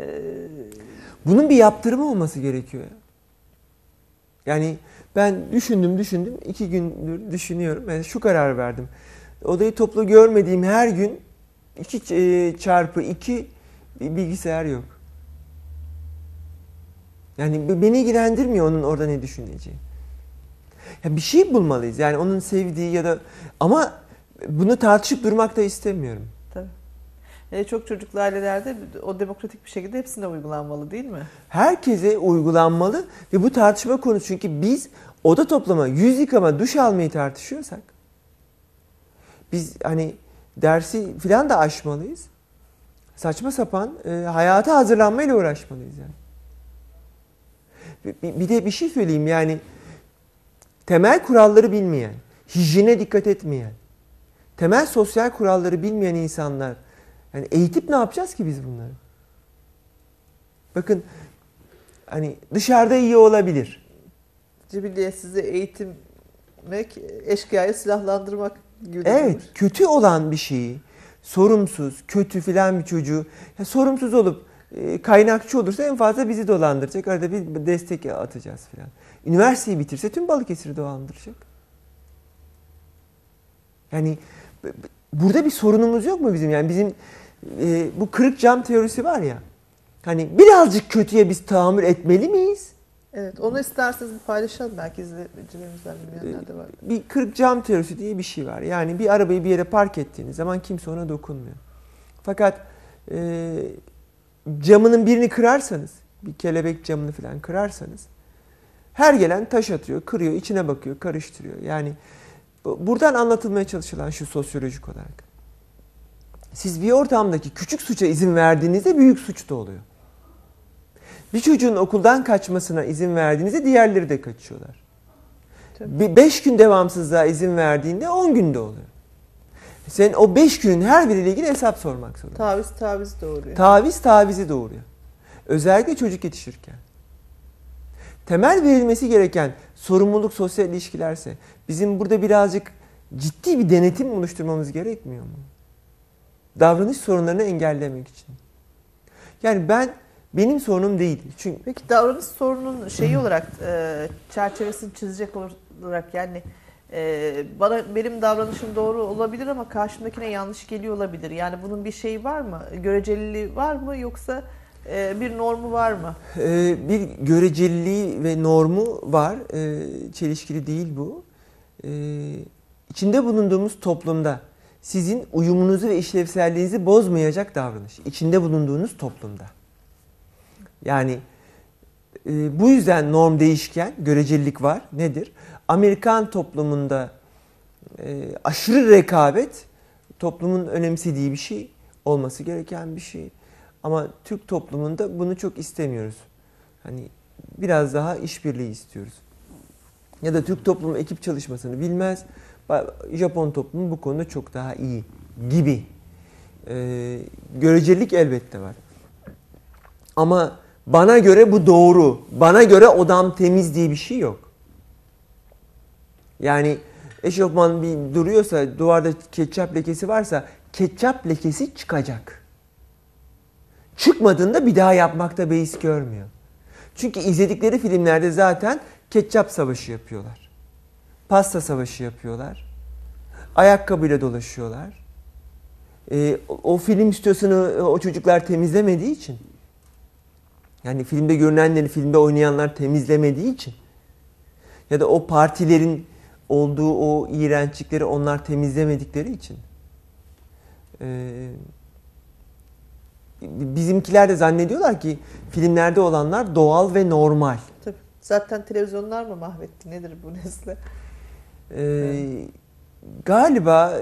Bunun bir yaptırımı olması gerekiyor. Ya. Yani ben düşündüm düşündüm iki gündür düşünüyorum. Yani şu karar verdim. Odayı toplu görmediğim her gün iki ç- çarpı iki bir bilgisayar yok. Yani beni ilgilendirmiyor onun orada ne düşüneceği. Ya bir şey bulmalıyız. Yani onun sevdiği ya da ama bunu tartışıp durmak da istemiyorum. E, çok çocuklu ailelerde o demokratik bir şekilde hepsine uygulanmalı değil mi? herkese uygulanmalı ve bu tartışma konusu çünkü biz oda toplama, yüz yıkama, duş almayı tartışıyorsak biz hani dersi filan da aşmalıyız. Saçma sapan e, hayata hazırlanmayla uğraşmalıyız yani. Bir, bir de bir şey söyleyeyim yani temel kuralları bilmeyen, hijyene dikkat etmeyen, temel sosyal kuralları bilmeyen insanlar yani eğitip ne yapacağız ki biz bunları? Bakın hani dışarıda iyi olabilir. Cibilliye sizi eğitimmek, eşkıyayı silahlandırmak gibi. Evet, olur. kötü olan bir şeyi, sorumsuz, kötü filan bir çocuğu, ya sorumsuz olup e, kaynakçı olursa en fazla bizi dolandıracak. Arada bir destek atacağız filan. Üniversiteyi bitirse tüm Balıkesir'i dolandıracak. Yani burada bir sorunumuz yok mu bizim? Yani bizim e, bu kırık cam teorisi var ya. Hani birazcık kötüye biz tahammül etmeli miyiz? Evet, onu isterseniz paylaşalım belki izleyicilerimizden bilmeyenler de var. bir kırık cam teorisi diye bir şey var. Yani bir arabayı bir yere park ettiğiniz zaman kimse ona dokunmuyor. Fakat e, camının birini kırarsanız, bir kelebek camını falan kırarsanız her gelen taş atıyor, kırıyor, içine bakıyor, karıştırıyor. Yani bu- buradan anlatılmaya çalışılan şu sosyolojik olarak. Siz bir ortamdaki küçük suça izin verdiğinizde büyük suç da oluyor. Bir çocuğun okuldan kaçmasına izin verdiğinizde diğerleri de kaçıyorlar. Tabii. Bir beş gün devamsızlığa izin verdiğinde 10 günde oluyor. Sen o beş günün her biriyle ilgili hesap sormak zorunda. Taviz taviz doğuruyor. Taviz tavizi doğuruyor. Özellikle çocuk yetişirken. Temel verilmesi gereken sorumluluk sosyal ilişkilerse bizim burada birazcık ciddi bir denetim oluşturmamız gerekmiyor mu? Davranış sorunlarını engellemek için. Yani ben benim sorunum değil. Çünkü Peki davranış sorunun şeyi olarak e, çerçevesini çizecek olarak yani e, bana benim davranışım doğru olabilir ama karşımdakine yanlış geliyor olabilir. Yani bunun bir şeyi var mı? Göreceliliği var mı yoksa e, bir normu var mı? Ee, bir göreceliliği ve normu var. Ee, çelişkili değil bu. Ee, içinde bulunduğumuz toplumda sizin uyumunuzu ve işlevselliğinizi bozmayacak davranış. İçinde bulunduğunuz toplumda. Yani e, bu yüzden norm değişken, görecelilik var. Nedir? Amerikan toplumunda e, aşırı rekabet toplumun önemsediği bir şey, olması gereken bir şey. Ama Türk toplumunda bunu çok istemiyoruz. Hani biraz daha işbirliği istiyoruz. Ya da Türk toplumu ekip çalışmasını bilmez. Japon toplumu bu konuda çok daha iyi gibi. Ee, görecelik elbette var. Ama bana göre bu doğru. Bana göre odam temiz diye bir şey yok. Yani eşofman bir duruyorsa, duvarda ketçap lekesi varsa ketçap lekesi çıkacak. Çıkmadığında bir daha yapmakta beis görmüyor. Çünkü izledikleri filmlerde zaten ketçap savaşı yapıyorlar. Pasta savaşı yapıyorlar. Ayakkabıyla dolaşıyorlar. E, o, film stüdyosunu o çocuklar temizlemediği için yani filmde görünenleri filmde oynayanlar temizlemediği için ya da o partilerin olduğu o iğrençlikleri onlar temizlemedikleri için ee, bizimkiler de zannediyorlar ki filmlerde olanlar doğal ve normal. Tabii. Zaten televizyonlar mı mahvetti? Nedir bu nesle? Ee, galiba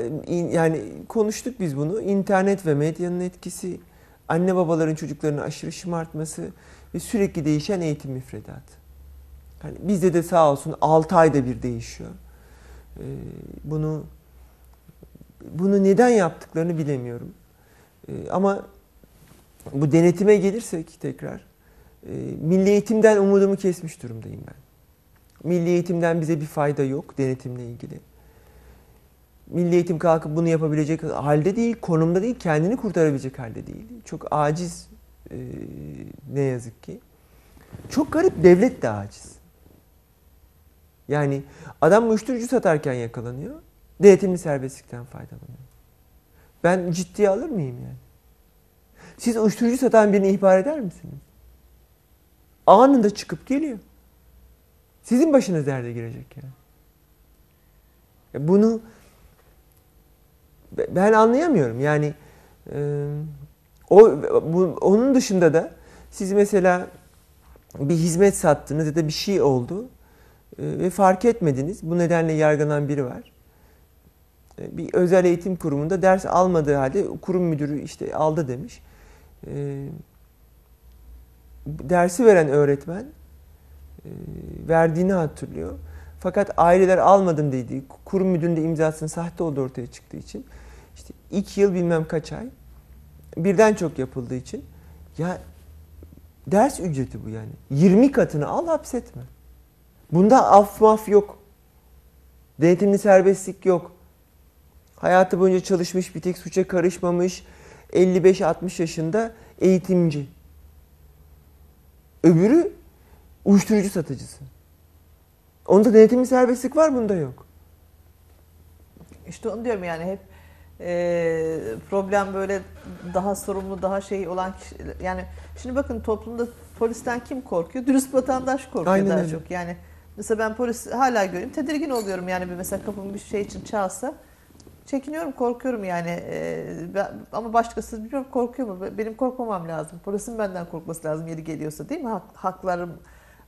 yani konuştuk biz bunu. İnternet ve medyanın etkisi, anne babaların çocuklarını aşırı şımartması ve sürekli değişen eğitim müfredatı. Yani bizde de sağ olsun 6 ayda bir değişiyor. Ee, bunu bunu neden yaptıklarını bilemiyorum. Ee, ama bu denetime gelirsek tekrar e, milli eğitimden umudumu kesmiş durumdayım ben. Milli eğitimden bize bir fayda yok denetimle ilgili. Milli eğitim kalkıp bunu yapabilecek halde değil, konumda değil, kendini kurtarabilecek halde değil. Çok aciz e, ne yazık ki. Çok garip devlet de aciz. Yani adam uyuşturucu satarken yakalanıyor. Denetimli serbestlikten faydalanıyor. Ben ciddiye alır mıyım yani? Siz uyuşturucu satan birini ihbar eder misiniz? Anında çıkıp geliyor. Sizin başınız derde girecek yani. Bunu ben anlayamıyorum. Yani e, o bu, onun dışında da siz mesela bir hizmet sattınız ya da bir şey oldu e, ve fark etmediniz. Bu nedenle yargılanan biri var. E, bir özel eğitim kurumunda ders almadığı halde kurum müdürü işte aldı demiş. Dersi veren öğretmen verdiğini hatırlıyor. Fakat aileler almadım dediği, kurum müdüründe imzasının sahte olduğu ortaya çıktığı için işte iki yıl bilmem kaç ay birden çok yapıldığı için ya ders ücreti bu yani. 20 katını al hapsetme. Bunda af maf yok. Denetimli serbestlik yok. Hayatı boyunca çalışmış, bir tek suça karışmamış, 55-60 yaşında eğitimci. Öbürü uyuşturucu satıcısı. Onda denetimli serbestlik var, bunda yok. İşte onu diyorum yani hep e, problem böyle daha sorumlu, daha şey olan kişi, yani şimdi bakın toplumda polisten kim korkuyor? Dürüst vatandaş korkuyor Aynen daha öyle. çok. Yani mesela ben polis hala göreyim tedirgin oluyorum yani bir mesela kapım bir şey için çalsa çekiniyorum, korkuyorum yani. E, ben, ama başkası bilmiyorum korkuyor mu? Benim korkmamam lazım. Polisin benden korkması lazım yeri geliyorsa değil mi? Hak, haklarım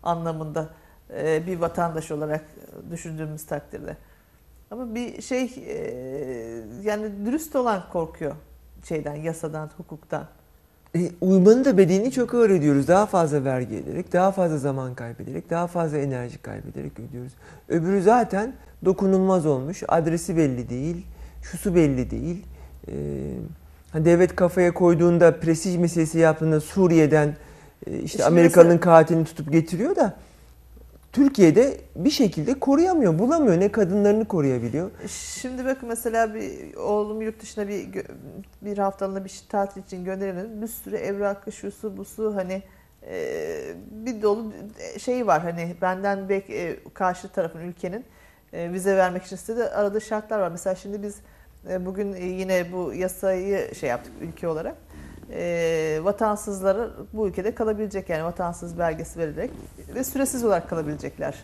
anlamında e, bir vatandaş olarak düşündüğümüz takdirde. Ama bir şey e, yani dürüst olan korkuyor şeyden, yasadan, hukuktan. E, uymanın da bedelini çok ağır ediyoruz. Daha fazla vergi ederek, daha fazla zaman kaybederek, daha fazla enerji kaybederek ödüyoruz. Öbürü zaten dokunulmaz olmuş. Adresi belli değil, şusu belli değil. Ee, devlet kafaya koyduğunda prestij meselesi yaptığında Suriye'den e, işte Şimdi Amerika'nın katilini tutup getiriyor da Türkiye'de bir şekilde koruyamıyor, bulamıyor. Ne kadınlarını koruyabiliyor. Şimdi bakın mesela bir oğlum yurt dışına bir bir haftalığına bir tatil için gönderemedim. Bir sürü evrakı, şusu, busu hani e, bir dolu şey var hani benden bek e, karşı tarafın ülkenin e, vize vermek için istedi. Aradığı şartlar var. Mesela şimdi biz e, bugün e, yine bu yasayı şey yaptık ülke olarak. E, vatansızları bu ülkede kalabilecek yani vatansız belgesi vererek ve süresiz olarak kalabilecekler.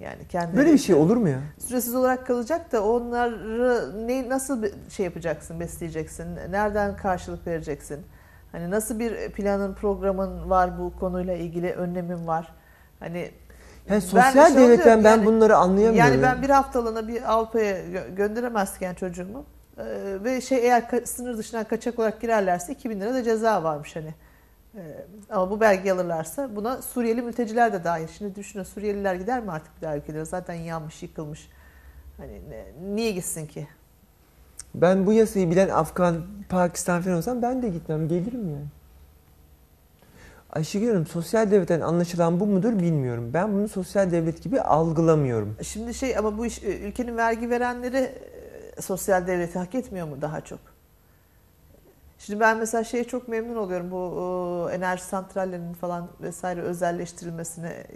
Yani kendi Böyle bir şey olur mu ya? süresiz olarak kalacak da onları ne nasıl şey yapacaksın, besleyeceksin? Nereden karşılık vereceksin? Hani nasıl bir planın, programın var bu konuyla ilgili önlemin var? Hani Yani Ben sosyal de şey devletten ben yani- bunları anlayamıyorum. yani ben bir haftalığına bir Avrupa'ya gö- gönderemezken çocuğumu ve şey eğer sınır dışından kaçak olarak girerlerse 2000 lira da ceza varmış hani. E, ama bu belgeyi alırlarsa buna Suriyeli mülteciler de dahil. Şimdi düşünün Suriyeliler gider mi artık bir daha ülkelere? Zaten yanmış, yıkılmış. Hani ne- niye gitsin ki? Ben bu yasayı bilen Afgan, Pakistan falan olsam ben de gitmem. Gelirim yani. Ayşegül Hanım sosyal devletten anlaşılan bu mudur bilmiyorum. Ben bunu sosyal devlet gibi algılamıyorum. Şimdi şey ama bu iş, e, ülkenin vergi verenleri sosyal devleti hak etmiyor mu daha çok? Şimdi ben mesela şeye çok memnun oluyorum bu e, enerji santrallerinin falan vesaire özelleştirilmesine e,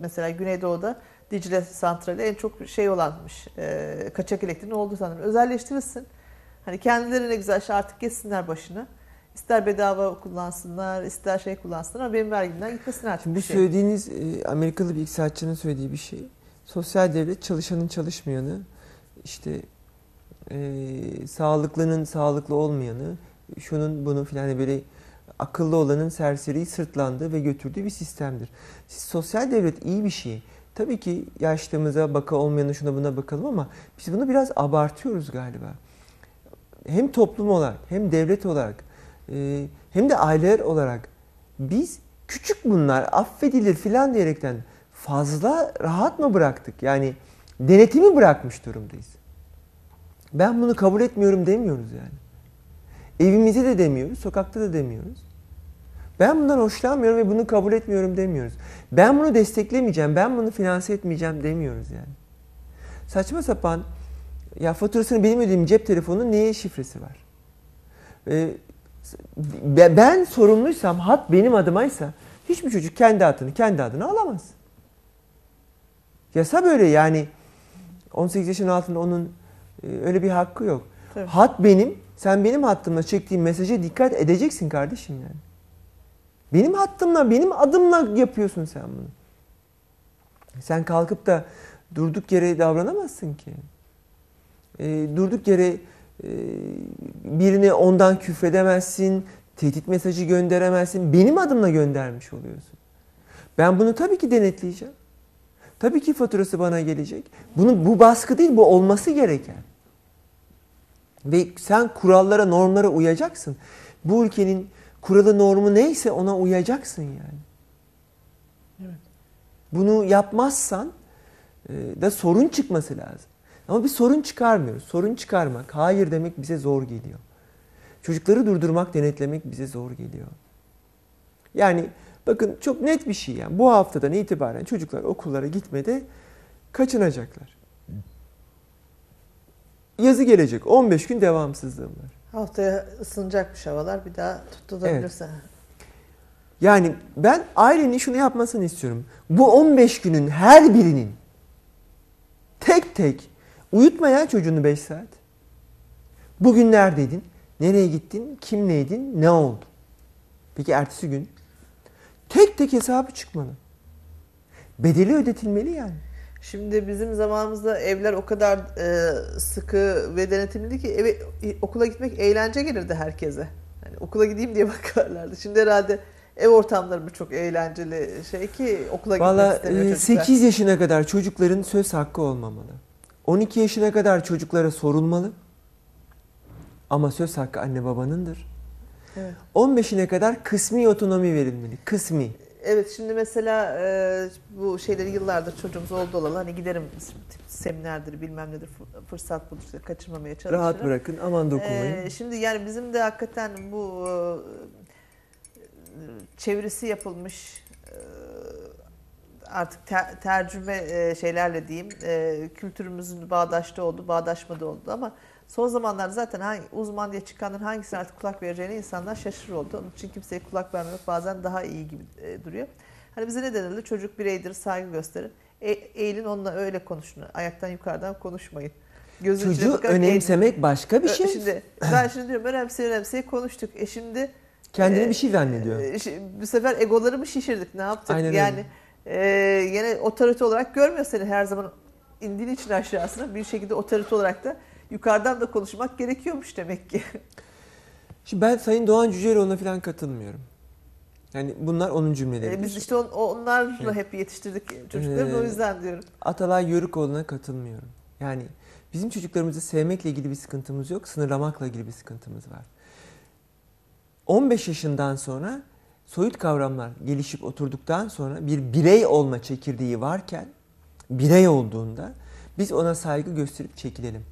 mesela Güneydoğu'da Dicle santrali en çok şey olanmış e, kaçak elektriğin olduğu sanırım özelleştirilsin. Hani kendileri ne güzel şey artık geçsinler başını. İster bedava kullansınlar, ister şey kullansınlar ama benim vergimden gitmesin artık Şimdi bu şey. söylediğiniz e, Amerikalı bir iktisatçının söylediği bir şey. Sosyal devlet çalışanın çalışmayanı, işte e, sağlıklının sağlıklı olmayanı, şunun bunun filan hani böyle akıllı olanın serseriyi sırtlandığı ve götürdüğü bir sistemdir. Sosyal devlet iyi bir şey. Tabii ki yaşlımıza baka olmayanı şuna buna bakalım ama biz bunu biraz abartıyoruz galiba. Hem toplum olarak hem devlet olarak e, hem de aileler olarak biz küçük bunlar affedilir filan diyerekten fazla rahat mı bıraktık? Yani denetimi bırakmış durumdayız. Ben bunu kabul etmiyorum demiyoruz yani. Evimize de demiyoruz, sokakta da demiyoruz. Ben bundan hoşlanmıyorum ve bunu kabul etmiyorum demiyoruz. Ben bunu desteklemeyeceğim, ben bunu finanse etmeyeceğim demiyoruz yani. Saçma sapan ya faturasını benim ödediğim cep telefonunun neye şifresi var? Ee, be- ben sorumluysam, hat benim adımaysa hiçbir çocuk kendi adını kendi adına alamaz. Yasa böyle yani 18 yaşın altında onun öyle bir hakkı yok. Tabii. Hat benim, sen benim hattımla çektiğim mesaja dikkat edeceksin kardeşim yani. Benim hattımla, benim adımla yapıyorsun sen bunu. Sen kalkıp da durduk yere davranamazsın ki. E, durduk yere e, birine ondan küfredemezsin, tehdit mesajı gönderemezsin. Benim adımla göndermiş oluyorsun. Ben bunu tabii ki denetleyeceğim. Tabii ki faturası bana gelecek. Bunu bu baskı değil, bu olması gereken. Ve sen kurallara, normlara uyacaksın. Bu ülkenin kuralı, normu neyse ona uyacaksın yani. Evet. Bunu yapmazsan e, da sorun çıkması lazım. Ama bir sorun çıkarmıyoruz. Sorun çıkarmak, hayır demek bize zor geliyor. Çocukları durdurmak, denetlemek bize zor geliyor. Yani bakın çok net bir şey yani. Bu haftadan itibaren çocuklar okullara gitmede kaçınacaklar. Yazı gelecek. 15 gün devamsızlığım var. Haftaya ısınacakmış havalar bir daha tutulabilirse. Yani ben ailenin şunu yapmasını istiyorum. Bu 15 günün her birinin tek tek uyutmayan çocuğunu 5 saat. Bugün neredeydin? Nereye gittin? Kimleydin? Ne oldu? Peki ertesi gün tek tek hesabı çıkmalı. Bedeli ödetilmeli yani. Şimdi bizim zamanımızda evler o kadar e, sıkı ve denetimliydi ki eve okula gitmek eğlence gelirdi herkese. Yani okula gideyim diye *laughs* bakarlardı. Şimdi herhalde ev ortamları mı çok eğlenceli şey ki okula gitmek istemiyor e, çocuklar. 8 yaşına kadar çocukların söz hakkı olmamalı. 12 yaşına kadar çocuklara sorulmalı. Ama söz hakkı anne babanındır. Evet. 15'ine kadar kısmi otonomi verilmeli. Kısmi. Evet şimdi mesela e, bu şeyleri yıllardır çocuğumuz oldu olalı hani giderim seminerdir bilmem nedir fı- fırsat bulursa kaçırmamaya çalışırım. Rahat bırakın. Aman dokunmayın. Ee, şimdi yani bizim de hakikaten bu e, çevirisi yapılmış e, artık ter- tercüme e, şeylerle diyeyim e, kültürümüzün bağdaşta oldu, bağdaşmadı oldu ama son zamanlarda zaten hangi, uzman diye çıkanların hangisine artık kulak vereceğine insanlar şaşırır oldu. Onun için kimseye kulak vermemek bazen daha iyi gibi e, duruyor. Hani bize ne denildi? Çocuk bireydir, saygı gösterir. E, eğilin onunla öyle konuşun. Ayaktan yukarıdan konuşmayın. Gözün Çocuğu bakarak eğilin. önemsemek başka bir şey. Şimdi ben şimdi diyorum önemseye önemseye konuştuk. E şimdi Kendini e, bir şey zannediyor. e, bu sefer egoları mı şişirdik ne yaptık? Aynen öyle. yani e, yine otorite olarak görmüyor seni her zaman indiğin için aşağısına bir şekilde otorite olarak da yukarıdan da konuşmak gerekiyormuş demek ki. *laughs* Şimdi ben Sayın Doğan Cüceloğlu'na falan katılmıyorum. Yani bunlar onun cümleleri. E, biz işte on- onlarla Evet. hep yetiştirdik çocukları Ee, o yüzden diyorum. Atalay Yörükoğlu'na katılmıyorum. Yani bizim çocuklarımızı sevmekle ilgili bir sıkıntımız yok, sınırlamakla ilgili bir sıkıntımız var. 15 yaşından sonra soyut kavramlar gelişip oturduktan sonra bir birey olma çekirdeği varken birey olduğunda biz ona saygı gösterip çekilelim.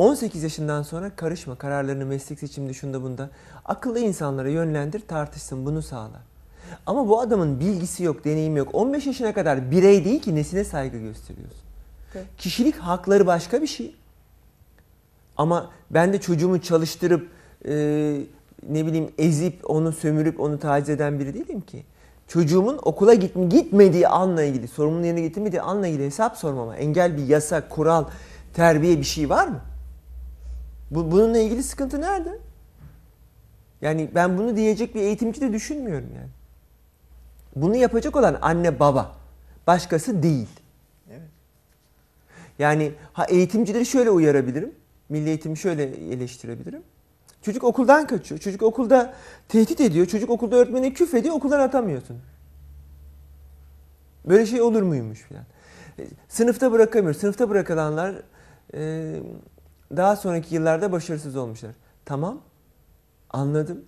18 yaşından sonra karışma kararlarını meslek seçiminde şunda bunda akıllı insanlara yönlendir tartışsın bunu sağla. Ama bu adamın bilgisi yok, deneyimi yok. 15 yaşına kadar birey değil ki nesine saygı gösteriyorsun. Evet. Kişilik hakları başka bir şey. Ama ben de çocuğumu çalıştırıp e, ne bileyim ezip onu sömürüp onu taciz eden biri değilim ki. Çocuğumun okula gitme, gitmediği anla ilgili, sorumluluğunu yerine getirmediği anla ilgili hesap sormama engel bir yasa, kural, terbiye bir şey var mı? Bu, bununla ilgili sıkıntı nerede? Yani ben bunu diyecek bir eğitimci de düşünmüyorum yani. Bunu yapacak olan anne baba. Başkası değil. Evet. Yani ha eğitimcileri şöyle uyarabilirim. Milli eğitimi şöyle eleştirebilirim. Çocuk okuldan kaçıyor. Çocuk okulda tehdit ediyor. Çocuk okulda öğretmene küf ediyor. Okuldan atamıyorsun. Böyle şey olur muymuş filan. E, Sınıfta bırakamıyor. Sınıfta bırakılanlar e, daha sonraki yıllarda başarısız olmuşlar. Tamam. Anladım.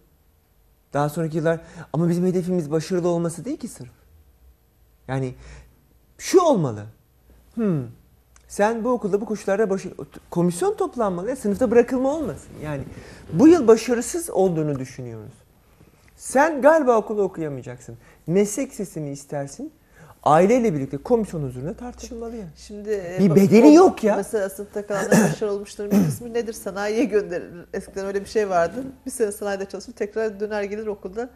Daha sonraki yıllar ama bizim hedefimiz başarılı olması değil ki sırf. Yani şu olmalı. Hmm. Sen bu okulda bu koşullarda başı, komisyon toplanmalı ya sınıfta bırakılma olmasın. Yani bu yıl başarısız olduğunu düşünüyoruz. Sen galiba okulda okuyamayacaksın. Meslek sesini istersin. Aileyle birlikte komisyon huzurunda tartışılmalı yani. Şimdi e, Bir bedeli o- yok ya. Mesela sınıfta kalanlar *coughs* başarılı olmuşların bir kısmı nedir? Sanayiye gönderilir. Eskiden öyle bir şey vardı. Bir sene sanayide çalışır tekrar döner gelir okulda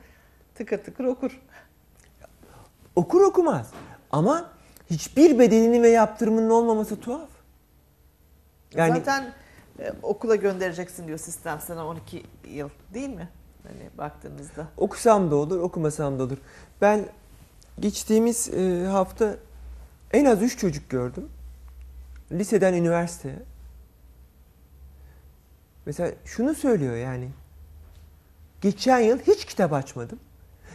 tıkır tıkır okur. Okur okumaz. Ama hiçbir bedelinin ve yaptırımının olmaması tuhaf. Yani Zaten e, okula göndereceksin diyor sistem sana 12 yıl değil mi? Hani baktığınızda. Okusam da olur, okumasam da olur. Ben geçtiğimiz e, hafta en az 3 çocuk gördüm. Liseden üniversiteye. Mesela şunu söylüyor yani. Geçen yıl hiç kitap açmadım.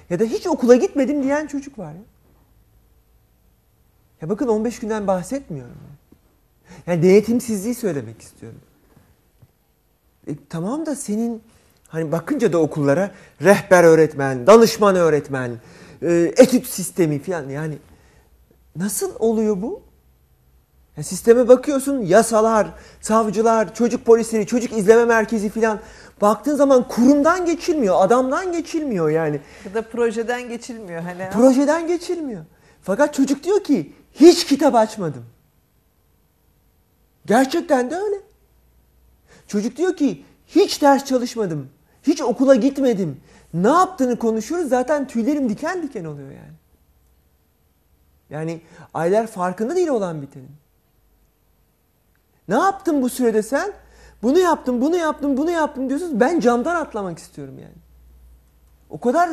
Ya da hiç okula gitmedim diyen çocuk var ya. Ya bakın 15 günden bahsetmiyorum. Yani denetimsizliği söylemek istiyorum. E, tamam da senin hani bakınca da okullara rehber öğretmen, danışman öğretmen, e, etüt sistemi falan yani nasıl oluyor bu? Ya sisteme bakıyorsun yasalar, savcılar, çocuk polisleri, çocuk izleme merkezi falan baktığın zaman kurumdan geçilmiyor, adamdan geçilmiyor yani. Ya da projeden geçilmiyor hani. Projeden geçilmiyor. Fakat çocuk diyor ki hiç kitap açmadım. Gerçekten de öyle. Çocuk diyor ki hiç ders çalışmadım. Hiç okula gitmedim. Ne yaptığını konuşuyoruz zaten tüylerim diken diken oluyor yani. Yani aileler farkında değil olan bitenin. Ne yaptın bu sürede sen? Bunu yaptım, bunu yaptım, bunu yaptım diyorsunuz. Ben camdan atlamak istiyorum yani. O kadar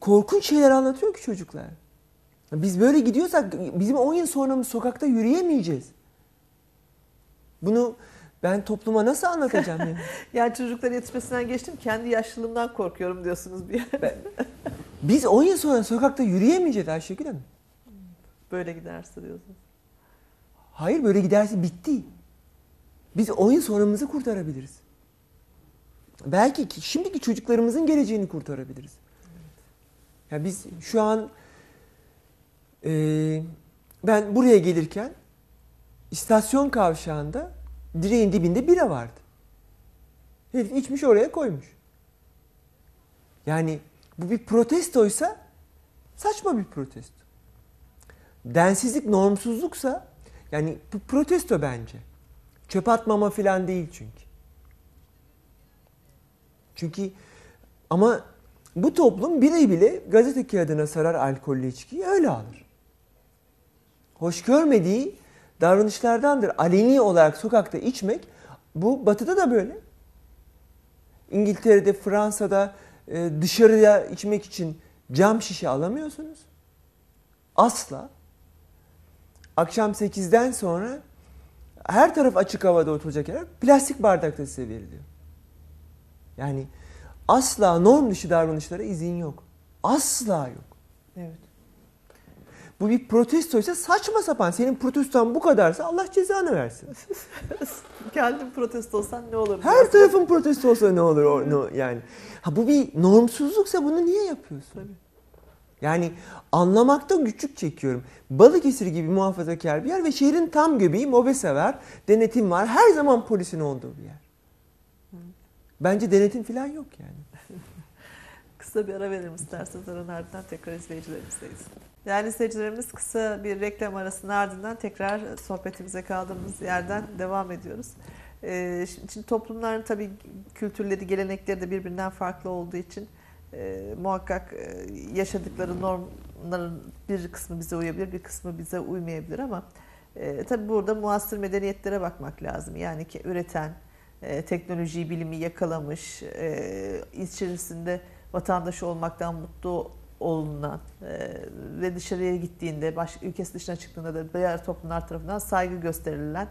korkunç şeyler anlatıyor ki çocuklar. Biz böyle gidiyorsak bizim 10 yıl sonra sokakta yürüyemeyeceğiz. Bunu ben topluma nasıl anlatacağım yani? *laughs* Yani çocukların yetişmesinden geçtim kendi yaşlılığımdan korkuyorum diyorsunuz bir yer. Biz 10 yıl sonra sokakta yürüyemeyeceğiz Ayşegül Hanım. Böyle giderse diyorsunuz. Hayır böyle giderse bitti. Biz 10 yıl sonramızı kurtarabiliriz. Belki ki şimdiki çocuklarımızın geleceğini kurtarabiliriz. Ya biz şu an e, ben buraya gelirken istasyon kavşağında direğin dibinde bira vardı. Herif içmiş oraya koymuş. Yani bu bir protestoysa saçma bir protesto. Densizlik, normsuzluksa yani bu protesto bence. Çöp atmama falan değil çünkü. Çünkü ama bu toplum bile bile gazete kağıdına sarar alkollü içkiyi öyle alır. hoş görmediği davranışlardandır. Aleni olarak sokakta içmek bu batıda da böyle. İngiltere'de, Fransa'da e, dışarıya içmek için cam şişe alamıyorsunuz. Asla. Akşam 8'den sonra her taraf açık havada oturacak yer plastik bardakta size veriliyor. Yani asla norm dışı davranışlara izin yok. Asla yok. Evet. Bu bir protestoysa saçma sapan. Senin protestan bu kadarsa Allah cezanı versin. *laughs* Kendin protesto olsan ne olur? Her tarafın protesto olsa ne olur o, no, yani. Ha bu bir normsuzluksa bunu niye yapıyorsun? Tabii. Yani anlamakta güçlük çekiyorum. Balıkesir gibi muhafazakar bir yer ve şehrin tam göbeği mobese var, denetim var. Her zaman polisin olduğu bir yer. Bence denetim falan yok yani. *laughs* Kısa bir ara verelim isterseniz. Aranın ardından tekrar izleyicilerimizdeyiz. Yani izleyicilerimiz kısa bir reklam arasının ardından tekrar sohbetimize kaldığımız yerden devam ediyoruz. Ee, şimdi toplumların tabii kültürleri, gelenekleri de birbirinden farklı olduğu için e, muhakkak e, yaşadıkları normların bir kısmı bize uyabilir, bir kısmı bize uymayabilir ama e, tabii burada muasır medeniyetlere bakmak lazım. Yani ki üreten, e, teknolojiyi, bilimi yakalamış, e, içerisinde vatandaşı olmaktan mutlu olunan e, ve dışarıya gittiğinde, başka ülkesi dışına çıktığında da diğer toplumlar tarafından saygı gösterilen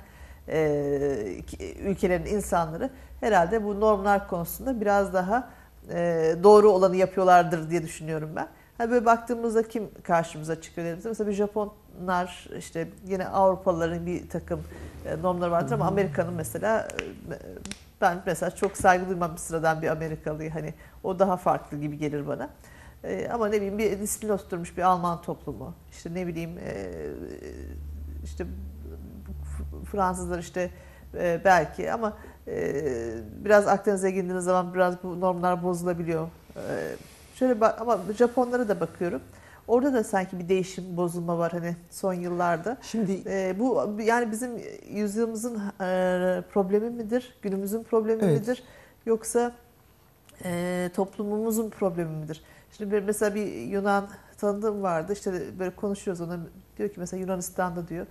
e, ülkelerin insanları herhalde bu normlar konusunda biraz daha e, doğru olanı yapıyorlardır diye düşünüyorum ben. Hani böyle baktığımızda kim karşımıza çıkıyor dediğimizde mesela bir Japonlar işte yine Avrupalıların bir takım e, normları vardır ama Amerika'nın mesela e, ben mesela çok saygı duymam sıradan bir Amerikalıyı hani o daha farklı gibi gelir bana. E, ama ne bileyim bir disiplin oturmuş bir Alman toplumu işte ne bileyim e, işte Fransızlar işte e, belki ama e, biraz Akdeniz'e girdiğiniz zaman biraz bu normlar bozulabiliyor. E, şöyle bak ama Japonlara da bakıyorum. Orada da sanki bir değişim, bozulma var hani son yıllarda. Şimdi e, bu yani bizim yüzyılımızın e, problemi midir, günümüzün problemi Evet. midir yoksa e, toplumumuzun problemi midir? Şimdi bir, mesela bir Yunan tanıdığım vardı işte böyle konuşuyoruz ona diyor ki mesela Yunanistan'da diyor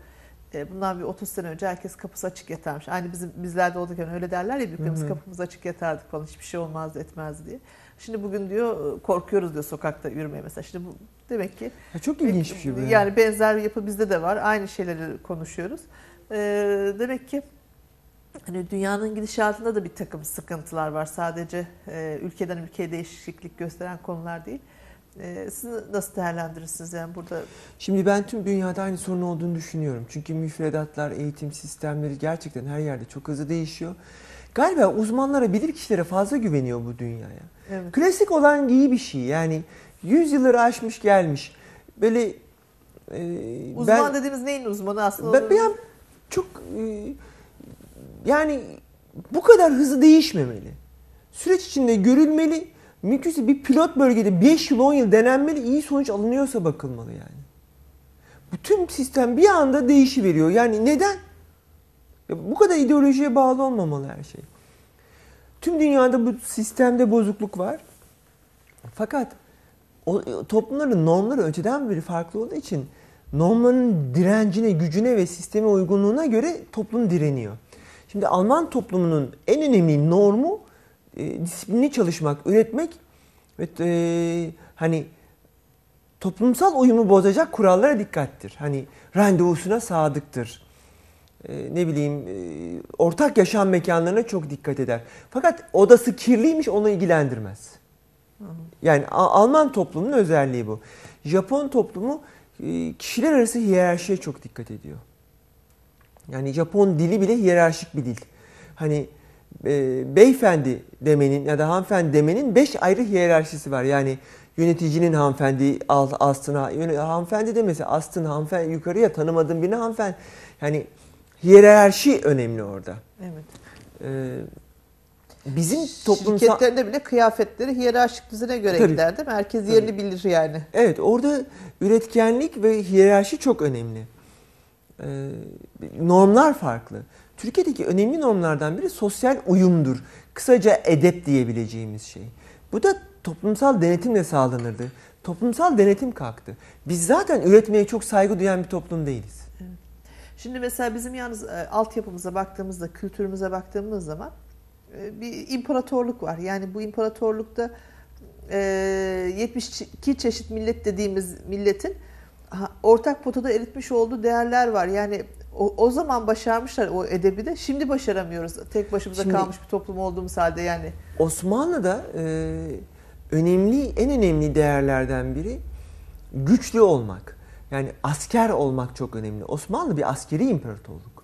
e, bundan bir 30 sene önce herkes kapısı açık yatarmış. Aynı bizim bizlerde olduğu öyle derler ya büyüklerimiz kapımız açık yatardık falan hiçbir şey olmazdı etmezdi diye. Şimdi bugün diyor korkuyoruz diyor sokakta yürümeye mesela. Şimdi bu demek ki ha, çok ilginç bir şey bu. yani benzer bir yapı bizde de var. Aynı şeyleri konuşuyoruz. Ee, demek ki hani dünyanın gidişatında da bir takım sıkıntılar var. Sadece e, ülkeden ülkeye değişiklik gösteren konular değil. Ee, siz nasıl değerlendirirsiniz yani burada? Şimdi ben tüm dünyada aynı sorun olduğunu düşünüyorum. Çünkü müfredatlar, eğitim sistemleri gerçekten her yerde çok hızlı değişiyor. Galiba uzmanlara, bilir kişilere fazla güveniyor bu dünyaya. Evet. Klasik olan iyi bir şey. Yani yüzyılları aşmış gelmiş. Böyle e, Uzman ben, dediğimiz neyin uzmanı aslında? ben, ben çok e, yani bu kadar hızlı değişmemeli. Süreç içinde görülmeli. Mümkünse bir pilot bölgede 5 yıl 10 yıl denenmeli. iyi sonuç alınıyorsa bakılmalı yani. Bütün sistem bir anda değişiveriyor. Yani neden? Ya bu kadar ideolojiye bağlı olmamalı her şey. Tüm dünyada bu sistemde bozukluk var. Fakat o, toplumların normları öteden beri farklı olduğu için normların direncine, gücüne ve sisteme uygunluğuna göre toplum direniyor. Şimdi Alman toplumunun en önemli normu e, disiplinli çalışmak, üretmek ve e, hani toplumsal uyumu bozacak kurallara dikkattir. Hani randevusuna sadıktır. E, ne bileyim e, ortak yaşam mekanlarına çok dikkat eder. Fakat odası kirliymiş onu ilgilendirmez. Yani Alman toplumunun özelliği bu. Japon toplumu e, kişiler arası hiyerarşiye çok dikkat ediyor. Yani Japon dili bile hiyerarşik bir dil. Hani e, beyefendi demenin ya da hanımefendi demenin beş ayrı hiyerarşisi var. Yani yöneticinin hanımefendi alt, astına, yöne- hanımefendi demesi astın hanımefendi yukarıya tanımadığın birine hanımefendi. Yani hiyerarşi önemli orada. Evet. Ee, bizim toplumsal... Şirketlerinde bile kıyafetleri hiyerarşik düzene göre Tabii. gider değil mi? Herkes yerini bilir yani. Evet orada üretkenlik ve hiyerarşi çok önemli. Ee, normlar farklı. Türkiye'deki önemli normlardan biri sosyal uyumdur. Kısaca edep diyebileceğimiz şey. Bu da toplumsal denetimle sağlanırdı. Toplumsal denetim kalktı. Biz zaten üretmeye çok saygı duyan bir toplum değiliz. Şimdi mesela bizim yalnız e, altyapımıza baktığımızda, kültürümüze baktığımız zaman e, bir imparatorluk var. Yani bu imparatorlukta e, 72 çeşit millet dediğimiz milletin ortak potada eritmiş olduğu değerler var. Yani o, o zaman başarmışlar o edebi de. Şimdi başaramıyoruz. Tek başımıza Şimdi- kalmış bir toplum olduğumuz halde yani. Osmanlı'da e, önemli, en önemli değerlerden biri güçlü olmak. Yani asker olmak çok önemli. Osmanlı bir askeri imparatorluk.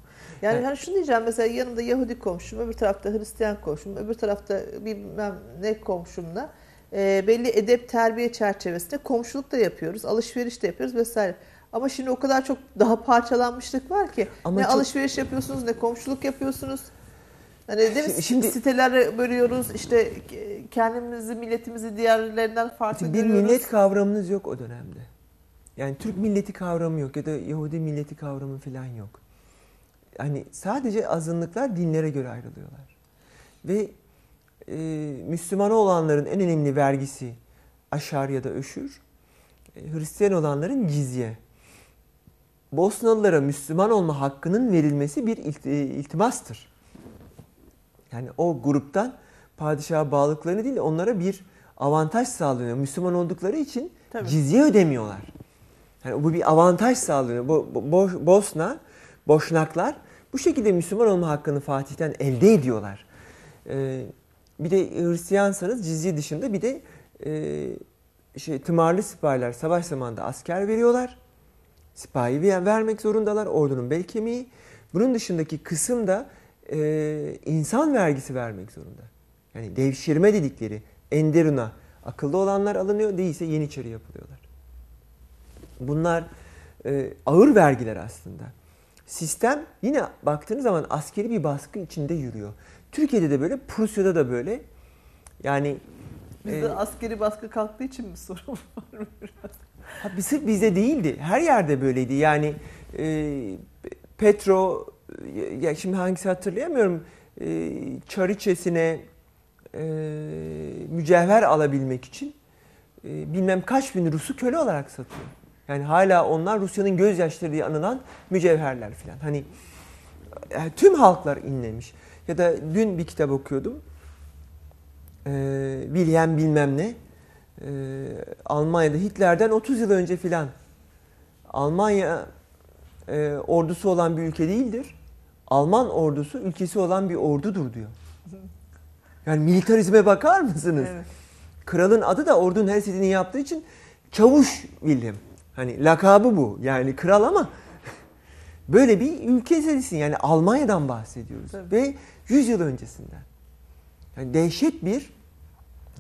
Yani Evet. hani şunu diyeceğim mesela yanımda Yahudi komşum, öbür tarafta Hristiyan komşum, öbür tarafta bilmem ne komşumla e, belli edep terbiye çerçevesinde komşuluk da yapıyoruz, alışveriş de yapıyoruz vesaire. Ama şimdi o kadar çok daha parçalanmışlık var ki Ama ne çok- alışveriş yapıyorsunuz ne komşuluk yapıyorsunuz. Hani değil mi? Şimdi- sitelere bölüyoruz işte kendimizi milletimizi diğerlerinden farklı bir görüyoruz. millet kavramınız yok o dönemde. Yani Türk milleti kavramı yok ya da Yahudi milleti kavramı falan yok. Hani sadece azınlıklar dinlere göre ayrılıyorlar. Ve e, Müslüman olanların en önemli vergisi aşar ya da öşür. E, Hristiyan olanların cizye. Bosnalılara Müslüman olma hakkının verilmesi bir ilt- iltimastır. Yani o gruptan padişaha bağlılıklarını değil de onlara bir avantaj sağlanıyor. Müslüman oldukları için Tabii. cizye ödemiyorlar. Yani bu bir avantaj sağlanıyor. Bo- Bo- Bosna, Boşnaklar bu şekilde Müslüman olma hakkını Fatih'ten elde ediyorlar. Ee, bir de Hristiyansanız cizye dışında bir de e, şey tımarlı sipahiler savaş zamanında asker veriyorlar. Sipahi ver- vermek zorundalar. Ordunun bel kemiği. Bunun dışındaki kısım da e, insan vergisi vermek zorunda. Yani devşirme dedikleri enderuna akıllı olanlar alınıyor değilse yeniçeri yapılıyorlar. Bunlar e, ağır vergiler aslında. Sistem yine baktığınız zaman askeri bir baskı içinde yürüyor. Türkiye'de de böyle, Prusya'da da böyle. Yani Bizde e, askeri baskı kalktığı için mi sorun *laughs* var mı biraz? Ha, sırf bizde değildi. Her yerde böyleydi. Yani e, Petro, ya şimdi hangisi hatırlayamıyorum, e, çariçesine e, mücevher alabilmek için e, bilmem kaç bin Rus'u köle olarak satıyor. Yani hala onlar Rusya'nın gözyaşları diye anılan mücevherler falan. Hani e, tüm halklar inlemiş. Ya da dün bir kitap okuyordum. E, William bilmem ne. E, Almanya'da Hitler'den 30 yıl önce filan. Almanya e, ordusu olan bir ülke değildir. Alman ordusu ülkesi olan bir ordudur diyor. Yani militarizme bakar mısınız? Evet. Kralın adı da ordunun her istediğini yaptığı için Çavuş William. Hani lakabı bu. Yani kral ama böyle bir ülke serisin. Yani Almanya'dan bahsediyoruz. Tabii. Ve 100 yıl öncesinden. Yani dehşet bir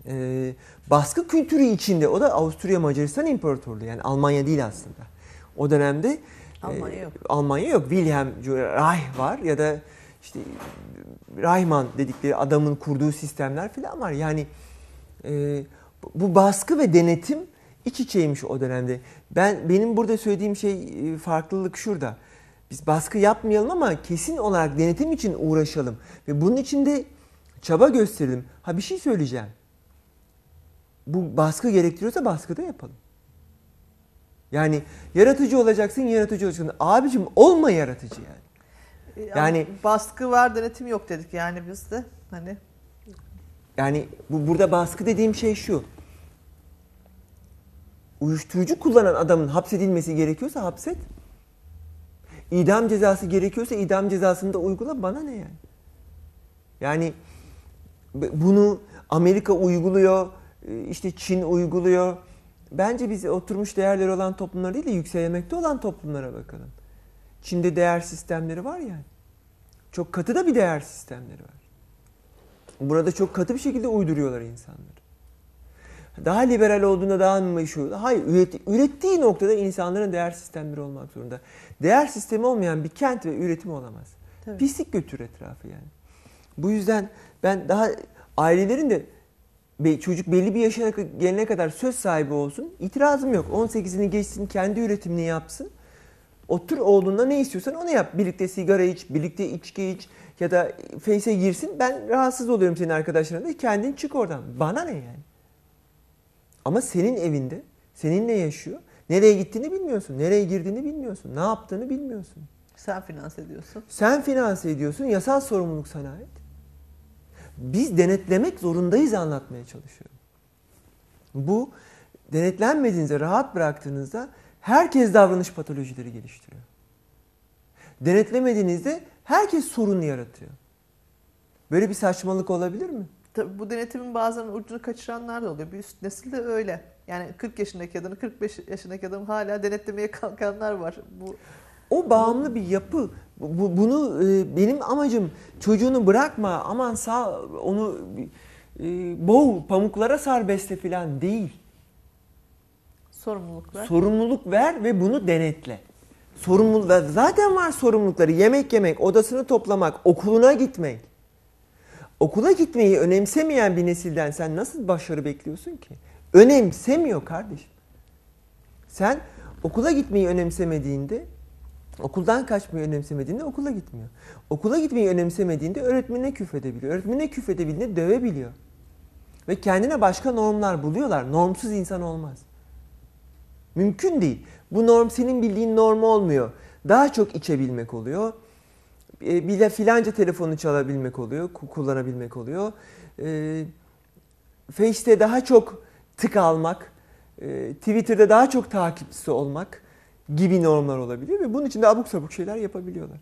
e, baskı kültürü içinde. O da Avusturya Macaristan İmparatorluğu. Yani Almanya değil aslında. O dönemde Almanya e, yok. Almanya yok. Wilhelm Reich var ya da işte Reichmann dedikleri adamın kurduğu sistemler falan var. Yani e, bu baskı ve denetim iç içeymiş o dönemde. Ben benim burada söylediğim şey e, farklılık şurada. Biz baskı yapmayalım ama kesin olarak denetim için uğraşalım ve bunun için de çaba gösterelim. Ha bir şey söyleyeceğim. Bu baskı gerektiriyorsa baskı da yapalım. Yani yaratıcı olacaksın, yaratıcı olacaksın. Abicim olma yaratıcı yani. Yani Yani- baskı var denetim yok dedik yani biz de hani Yani bu burada baskı dediğim şey şu. Uyuşturucu kullanan adamın hapsedilmesi gerekiyorsa hapset. İdam cezası gerekiyorsa idam cezasını da uygula bana ne yani? Yani bunu Amerika uyguluyor, e, işte Çin uyguluyor. Bence biz oturmuş değerleri olan toplumlar değil de yükselmekte olan toplumlara bakalım. Çin'de değer sistemleri var yani. Çok katı da bir değer sistemleri var. Burada çok katı bir şekilde uyduruyorlar insanları. Daha liberal olduğunda daha mı meşhur? Hayır, üret, ürettiği noktada insanların değer sistemleri olmak zorunda. Değer sistemi olmayan bir kent ve üretim olamaz. Tabii. Pislik götür etrafı yani. Bu yüzden ben daha ailelerin de çocuk belli bir yaşına gelene kadar söz sahibi olsun. İtirazım yok. 18'ini geçsin, kendi üretimini yapsın. Otur oğluna ne istiyorsan onu yap. Birlikte sigara iç, birlikte içki iç ya da Face'e girsin. Ben rahatsız oluyorum senin arkadaşlarına da kendin çık oradan. Bana ne yani? Ama senin evinde, Seninle yaşıyor. Nereye gittiğini bilmiyorsun. Nereye girdiğini bilmiyorsun. Ne yaptığını bilmiyorsun. Sen finanse ediyorsun. Sen finanse ediyorsun. Yasal sorumluluk sana ait. Biz denetlemek zorundayız anlatmaya çalışıyorum. Bu denetlenmediğinizde, rahat bıraktığınızda herkes davranış patolojileri geliştiriyor. Denetlemediğinizde herkes sorun yaratıyor. Böyle bir saçmalık olabilir mi? Tabii bu denetimin bazen ucunu kaçıranlar da oluyor. Bir üst nesil de öyle. Yani 40 yaşındaki adamı 45 yaşındaki adamı hala denetlemeye kalkanlar var. Bu O bağımlı bir yapı. Bu, bunu e, benim amacım çocuğunu bırakma aman sağ onu e, boğ pamuklara sar besle falan değil. sorumluluk var. Sorumluluk ver ve bunu denetle. Sorumluluk zaten var sorumlulukları. Yemek yemek, odasını toplamak, okuluna gitmek. Okula gitmeyi önemsemeyen bir nesilden sen nasıl başarı bekliyorsun ki? Önemsemiyor kardeşim. Sen okula gitmeyi önemsemediğinde, okuldan kaçmayı önemsemediğinde okula gitmiyor. Okula gitmeyi önemsemediğinde öğretmenine küfredebiliyor. Öğretmenine küfredebildiğinde dövebiliyor. Ve kendine başka normlar buluyorlar. Normsuz insan olmaz. Mümkün değil. Bu norm senin bildiğin norm olmuyor. Daha çok içebilmek oluyor. E, bile filanca telefonu çalabilmek oluyor, ku- kullanabilmek oluyor. E, Face'te daha çok tık almak, e, Twitter'da daha çok takipçisi olmak gibi normlar olabiliyor ve bunun için de abuk sabuk şeyler yapabiliyorlar.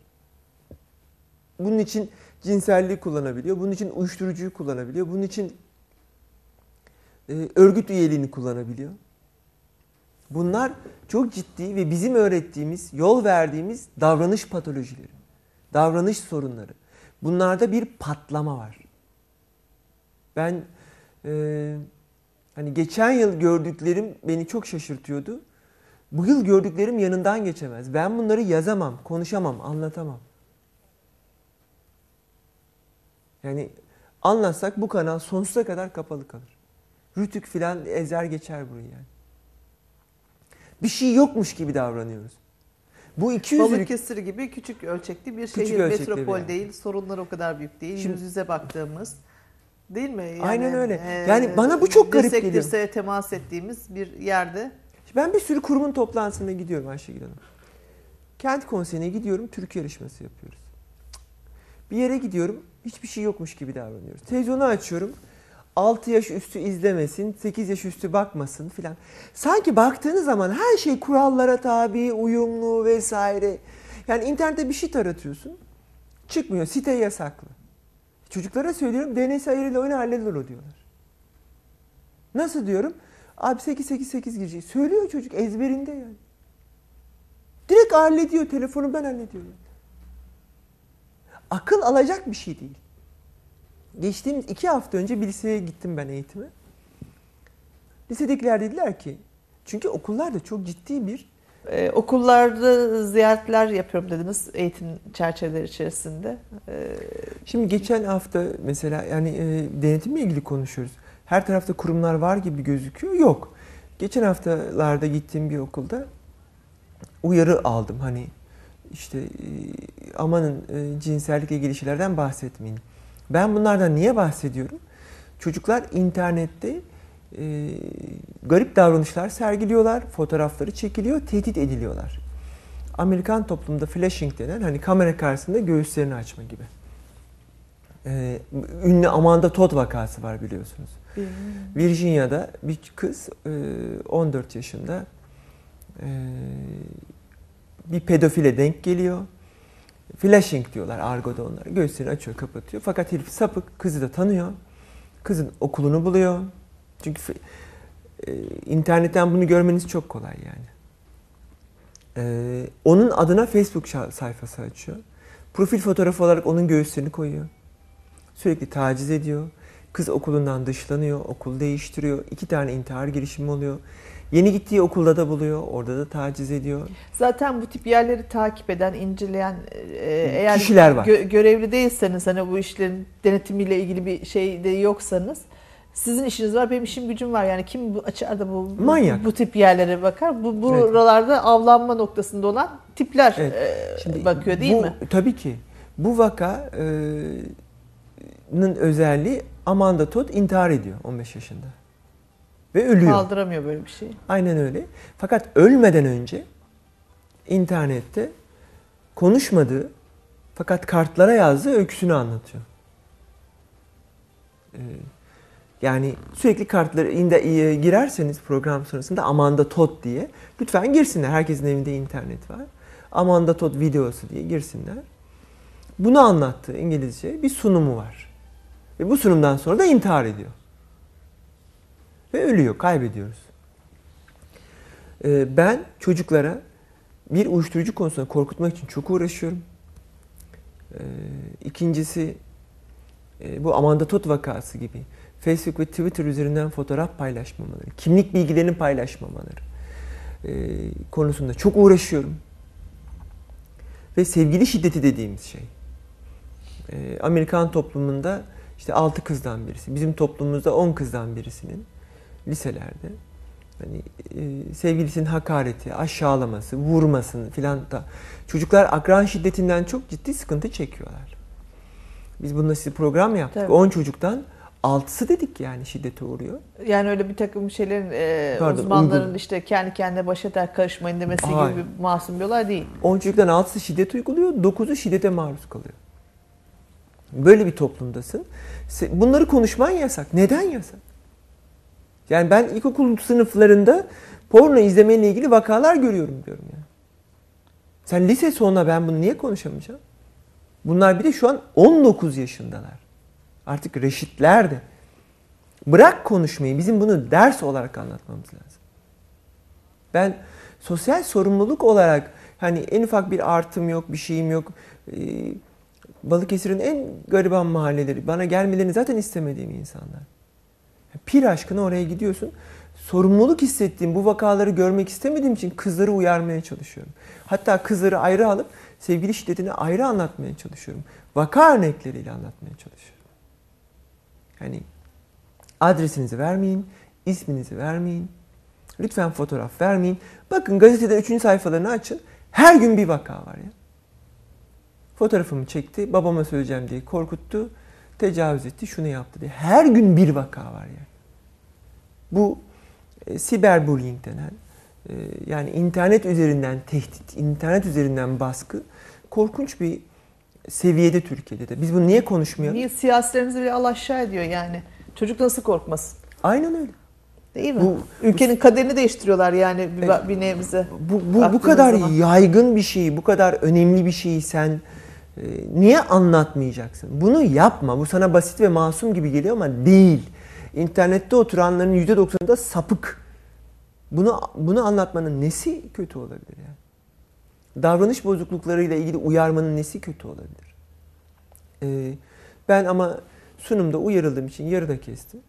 Bunun için cinselliği kullanabiliyor, bunun için uyuşturucuyu kullanabiliyor, bunun için e, örgüt üyeliğini kullanabiliyor. Bunlar çok ciddi ve bizim öğrettiğimiz, yol verdiğimiz davranış patolojileri, davranış sorunları. Bunlarda bir patlama var. Ben e, hani geçen yıl gördüklerim beni çok şaşırtıyordu. Bu yıl gördüklerim yanından geçemez. Ben bunları yazamam, konuşamam, anlatamam. Yani anlatsak bu kanal sonsuza kadar kapalı kalır. Rütük filan ezer geçer burayı yani. Bir şey yokmuş gibi davranıyoruz. Bu 200'lük Balıkesir gibi küçük ölçekli bir Küçük şehir, ölçekli metropol yer. değil. Sorunlar o kadar büyük değil. Şimdi- Yüz yüze baktığımız. Değil mi? Yani, Aynen öyle. e, Yani bana bu çok garip geliyor. dirseğe temas ettiğimiz bir yerde Ben bir sürü kurumun toplantısına gidiyorum Ayşegül Hanım. Kent konseyine gidiyorum, Türk yarışması yapıyoruz. Bir yere gidiyorum, hiçbir şey yokmuş gibi davranıyoruz. Televizyonu açıyorum, 6 yaş üstü izlemesin, 8 yaş üstü bakmasın filan. Sanki baktığınız zaman her şey kurallara tabi, uyumlu vesaire. Yani internette bir şey taratıyorsun, çıkmıyor, site yasaklı. Çocuklara söylüyorum, DNS ayarıyla oyna halledilir o diyorlar. Nasıl diyorum? Abi 888 girecek. Söylüyor çocuk ezberinde yani. Direkt hallediyor. Hallediyor. yani. Akıl alacak bir şey değil. Geçtiğimiz iki hafta önce bir liseye gittim ben eğitime. Lisedekiler dediler ki, çünkü okullarda çok ciddi bir Ee, okullarda ziyaretler yapıyorum dediniz eğitim çerçeveleri içerisinde. Ee, Şimdi geçen hafta mesela yani e, denetimle ilgili konuşuyoruz. Her tarafta kurumlar var gibi gözüküyor. Yok. Geçen haftalarda gittiğim bir okulda uyarı aldım. Hani işte e, amanın e, cinsellikle ilgili şeylerden bahsetmeyin. Ben bunlardan niye bahsediyorum? Çocuklar internette e, garip davranışlar sergiliyorlar, fotoğrafları çekiliyor, tehdit ediliyorlar. Amerikan toplumunda flashing denen hani kamera karşısında göğüslerini açma gibi. Ee, ünlü Amanda Todd vakası var biliyorsunuz. Virginia'da bir kız e, 14 yaşında e, bir pedofile denk geliyor. Flashing diyorlar argoda onlara. Göğüslerini açıyor, kapatıyor. Fakat herif sapık, kızı da tanıyor. Kızın okulunu buluyor. Çünkü e, internetten bunu görmeniz çok kolay yani. Ee, onun adına Facebook sayfası açıyor. Profil fotoğrafı olarak onun göğüslerini koyuyor. Sürekli taciz ediyor. Kız okulundan dışlanıyor, okul değiştiriyor. İki tane intihar girişimi oluyor. Yeni gittiği okulda da buluyor, orada da taciz ediyor. Zaten bu tip yerleri takip eden, inceleyen e, eğer Kişiler var. gö- görevli değilseniz hani bu işlerin denetimiyle ilgili bir şey de yoksanız sizin işiniz var, benim işim gücüm var. Yani kim bu açar da bu, bu, Manyak. bu tip yerlere bakar? Bu Evet. buralarda avlanma noktasında olan tipler Evet. e, Şimdi bakıyor değil bu, mi? Tabii ki. Bu vakanın özelliği Amanda Todd intihar ediyor 15 yaşında. Ve ölüyor. Kaldıramıyor böyle bir şey. Aynen öyle. Fakat ölmeden önce internette konuşmadığı fakat kartlara yazdığı öyküsünü anlatıyor. Ee, yani sürekli kartları inde, e, girerseniz program sonrasında Amanda Todd diye lütfen girsinler. Herkesin evinde internet var. Amanda Todd videosu diye girsinler. Bunu anlattığı İngilizce bir sunumu var. Ve bu sunumdan sonra da intihar ediyor. Ve ölüyor, kaybediyoruz. Ee, ben çocuklara bir uyuşturucu konusunda korkutmak için çok uğraşıyorum. Ee, İkincisi e, bu Amanda Todd vakası gibi Facebook ve Twitter üzerinden fotoğraf paylaşmamaları, kimlik bilgilerini paylaşmamaları e, konusunda çok uğraşıyorum. Ve sevgili şiddeti dediğimiz şey. E, Amerikan toplumunda işte 6 kızdan birisi, bizim toplumumuzda 10 kızdan birisinin liselerde hani e, sevgilisinin hakareti, aşağılaması, vurmasını filan da çocuklar akran şiddetinden çok ciddi sıkıntı çekiyorlar. Biz bununla size program yaptık. Tabii. 10 çocuktan 6'sı dedik yani şiddete uğruyor. Yani öyle bir takım şeylerin e, Pardon, uzmanların uygun. işte kendi kendine baş eder karışmayın demesi Hayır. gibi bir masum bir olay değil. 10 çocuktan 6'sı şiddet uyguluyor, 9'u şiddete maruz kalıyor. Böyle bir toplumdasın. Bunları konuşman yasak. Neden yasak? Yani ben ilkokul sınıflarında porno izlemeyle ilgili vakalar görüyorum diyorum ya. Sen lise sonuna ben bunu niye konuşamayacağım? Bunlar bir de şu an 19 yaşındalar. Artık reşitler de. Bırak konuşmayı. Bizim bunu ders olarak anlatmamız lazım. Ben sosyal sorumluluk olarak hani en ufak bir artım yok, bir şeyim yok. Ee, Balıkesir'in en gariban mahalleleri. Bana gelmelerini zaten istemediğim insanlar. Pir aşkına oraya gidiyorsun. Sorumluluk hissettiğim bu vakaları görmek istemediğim için kızları uyarmaya çalışıyorum. Hatta kızları ayrı alıp sevgili şiddetini ayrı anlatmaya çalışıyorum. Vaka örnekleriyle anlatmaya çalışıyorum. Yani adresinizi vermeyin, isminizi vermeyin. Lütfen fotoğraf vermeyin. Bakın gazetede 3. sayfalarını açın. Her gün bir vaka var ya. Fotoğrafımı çekti, babama söyleyeceğim diye korkuttu, tecavüz etti, şunu yaptı diye. Her gün bir vaka var ya. Bu e, siberbullying denen, e, yani internet üzerinden tehdit, internet üzerinden baskı korkunç bir seviyede Türkiye'de de. Biz bunu niye konuşmuyoruz? Niye siyasilerimizi bile Allah aşağı ediyor yani. Çocuk nasıl korkmasın? Aynen öyle. Değil mi? Bu- Ülkenin kaderini değiştiriyorlar yani bir, Evet. bir nebze. Bu, bu, bu kadar zaman. yaygın bir şeyi, bu kadar önemli bir şeyi sen e, niye anlatmayacaksın? Bunu yapma. Bu sana basit ve masum gibi geliyor ama değil. İnternette oturanların %90'ı da sapık. Bunu bunu anlatmanın nesi kötü olabilir yani? Davranış bozukluklarıyla ilgili uyarmanın nesi kötü olabilir? E, ben ama sunumda uyarıldığım için yarıda kestim.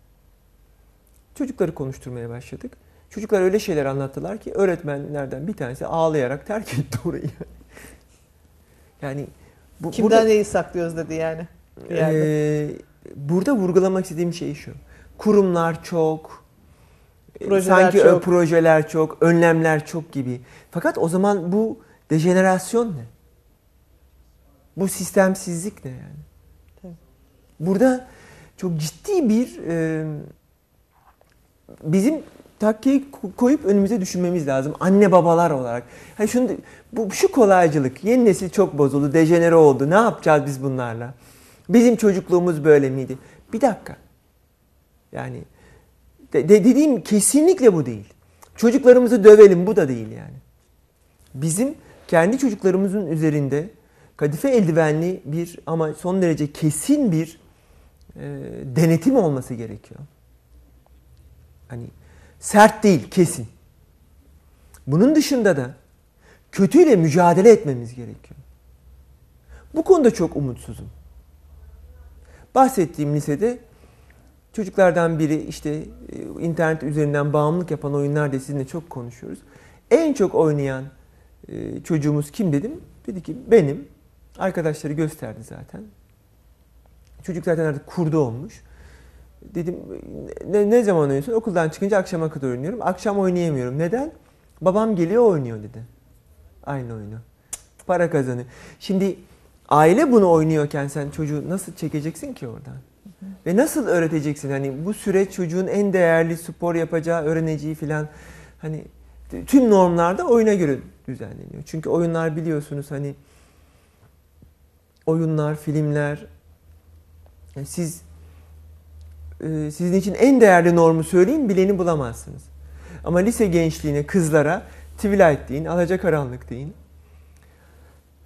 Çocukları konuşturmaya başladık. Çocuklar öyle şeyler anlattılar ki öğretmenlerden bir tanesi ağlayarak terk etti orayı. *laughs* Yani bu, Kimden burada, neyi saklıyoruz dedi yani. Ee, burada vurgulamak istediğim şey şu. Kurumlar çok, e, Projeler sanki çok. projeler çok, önlemler çok gibi. Fakat o zaman bu dejenerasyon ne? Bu sistemsizlik ne yani? Tabii. Burada çok ciddi bir e, bizim takkeyi ko- koyup önümüze düşünmemiz lazım anne babalar olarak. Hani şunu bu şu kolaycılık yeni nesil çok bozuldu, dejenere oldu. Ne yapacağız biz bunlarla? Bizim çocukluğumuz böyle miydi? Bir dakika. Yani de- de- dediğim kesinlikle bu değil. Çocuklarımızı dövelim bu da değil yani. Bizim kendi çocuklarımızın üzerinde kadife eldivenli bir ama son derece kesin bir e, denetim olması gerekiyor. Hani sert değil, kesin. Bunun dışında da kötüyle mücadele etmemiz gerekiyor. Bu konuda çok umutsuzum. Bahsettiğim lisede çocuklardan biri işte e, internet üzerinden bağımlılık yapan oyunlar diye sizinle çok konuşuyoruz. En çok oynayan e, çocuğumuz kim dedim? Dedi ki benim. Arkadaşları gösterdi zaten. Çocuk zaten artık kurdu olmuş. Dedim ne, ne zaman oynuyorsun? Okuldan çıkınca akşama kadar oynuyorum. Akşam oynayamıyorum. Neden? Babam geliyor oynuyor dedi. Aynı oyunu. Para kazanıyor. Şimdi aile bunu oynuyorken sen çocuğu nasıl çekeceksin ki oradan? Ve nasıl öğreteceksin? Hani bu süreç çocuğun en değerli spor yapacağı, öğreneceği filan hani tüm normlarda oyuna göre düzenleniyor. Çünkü oyunlar biliyorsunuz hani oyunlar, filmler yani siz e, sizin için en değerli normu söyleyin bileni bulamazsınız. Ama lise gençliğine, kızlara Twilight deyin, Alacakaranlık deyin.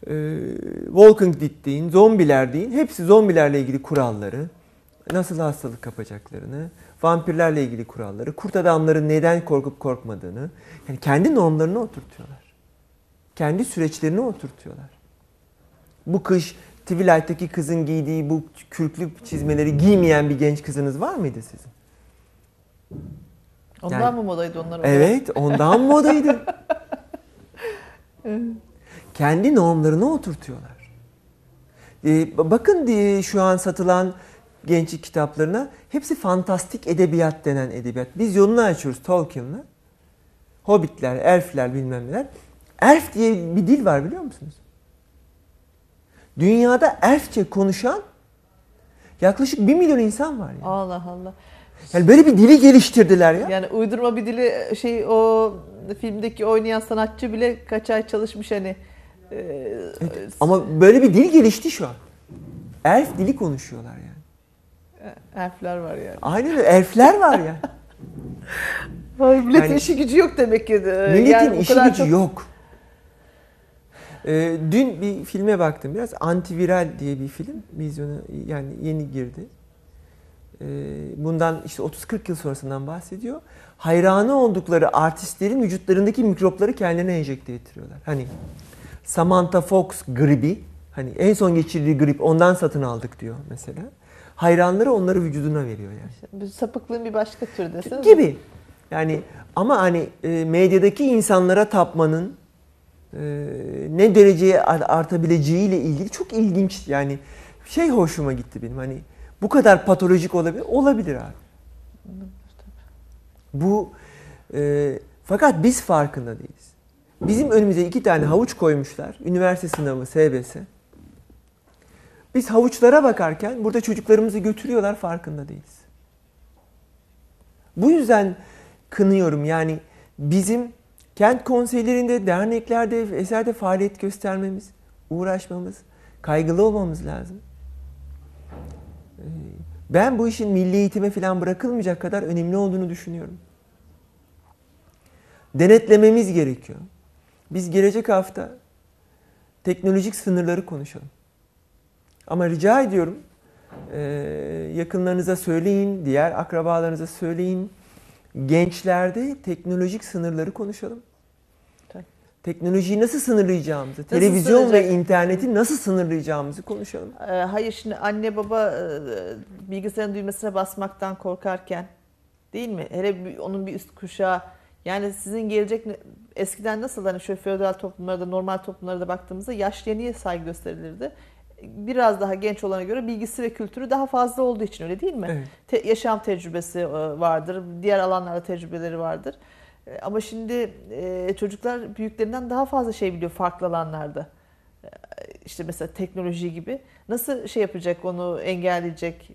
E, Walking Dead deyin, zombiler deyin. Hepsi zombilerle ilgili kuralları, nasıl hastalık kapacaklarını, vampirlerle ilgili kuralları, kurt adamların neden korkup korkmadığını, yani kendi normlarını oturtuyorlar. Kendi süreçlerini oturtuyorlar. Bu kış Twilight'taki kızın giydiği bu kürklü çizmeleri giymeyen bir genç kızınız var mıydı sizin? Ondan Yani- mı modaydı onlar? Evet, ondan modaydı. Kendi normlarını oturtuyorlar. Ee, bakın diye şu an satılan gençlik kitaplarına hepsi fantastik edebiyat denen edebiyat. Biz yolunu açıyoruz Tolkien'la. Hobbitler, elfler bilmem neler. Elf diye bir dil var biliyor musunuz? Dünyada elfçe konuşan yaklaşık 1 milyon insan var. Yani. Allah Allah. yani böyle bir dili geliştirdiler ya. Yani uydurma bir dili şey o filmdeki oynayan sanatçı bile kaç ay çalışmış hani. e, Ama böyle bir dil gelişti şu an. Elf dili konuşuyorlar yani. elfler var yani. Aynen öyle. Elfler var ya. Ay, milletin Yani- işi gücü yok demek ki. E, Milletin yani işi gücü çok- yok. Ee, dün bir filme baktım biraz. Antiviral diye bir film. Vizyona yani yeni girdi. Ee, bundan işte 30-40 yıl sonrasından bahsediyor. Hayranı oldukları artistlerin vücutlarındaki mikropları kendilerine enjekte ettiriyorlar. Hani Samantha Fox gribi, hani en son geçirdiği grip ondan satın aldık diyor mesela. Hayranları onları vücuduna veriyor yani. Bu sapıklığın bir başka türü desene. gibi. Yani ama hani e, medyadaki insanlara tapmanın e, ne dereceye ar- artabileceğiyle ilgili çok ilginç yani şey hoşuma gitti benim hani bu kadar patolojik olabilir olabilir abi. Bu e, fakat biz farkında değiliz. Bizim önümüze iki tane havuç koymuşlar. Üniversite sınavı SBS. Biz havuçlara bakarken burada çocuklarımızı götürüyorlar farkında değiliz. Bu yüzden kınıyorum yani bizim kent konseylerinde, derneklerde, eserde faaliyet göstermemiz, uğraşmamız, kaygılı olmamız lazım. Ee, Ben bu işin milli eğitime falan bırakılmayacak kadar önemli olduğunu düşünüyorum. Denetlememiz gerekiyor. Biz gelecek hafta teknolojik sınırları konuşalım. Ama rica ediyorum ee, yakınlarınıza söyleyin, diğer akrabalarınıza söyleyin. Gençlerde teknolojik sınırları konuşalım. Tabii. Teknolojiyi nasıl sınırlayacağımızı, televizyon ve sınırlayacak? interneti nasıl sınırlayacağımızı konuşalım. Ee, Hayır şimdi anne baba e, bilgisayarın düğmesine basmaktan korkarken değil mi? Hele bir- onun bir üst kuşağı yani sizin gelecek eskiden nasıl hani şöyle feodal toplumlarda normal toplumlarda baktığımızda yaşlıya niye saygı gösterilirdi? Biraz daha genç olana göre bilgisi ve kültürü daha fazla olduğu için öyle değil mi? Evet. Te- yaşam tecrübesi e, vardır, diğer alanlarda tecrübeleri vardır. E, Ama şimdi e, çocuklar büyüklerinden daha fazla şey biliyor farklı alanlarda. İşte mesela teknoloji gibi. Nasıl şey yapacak onu engelleyecek?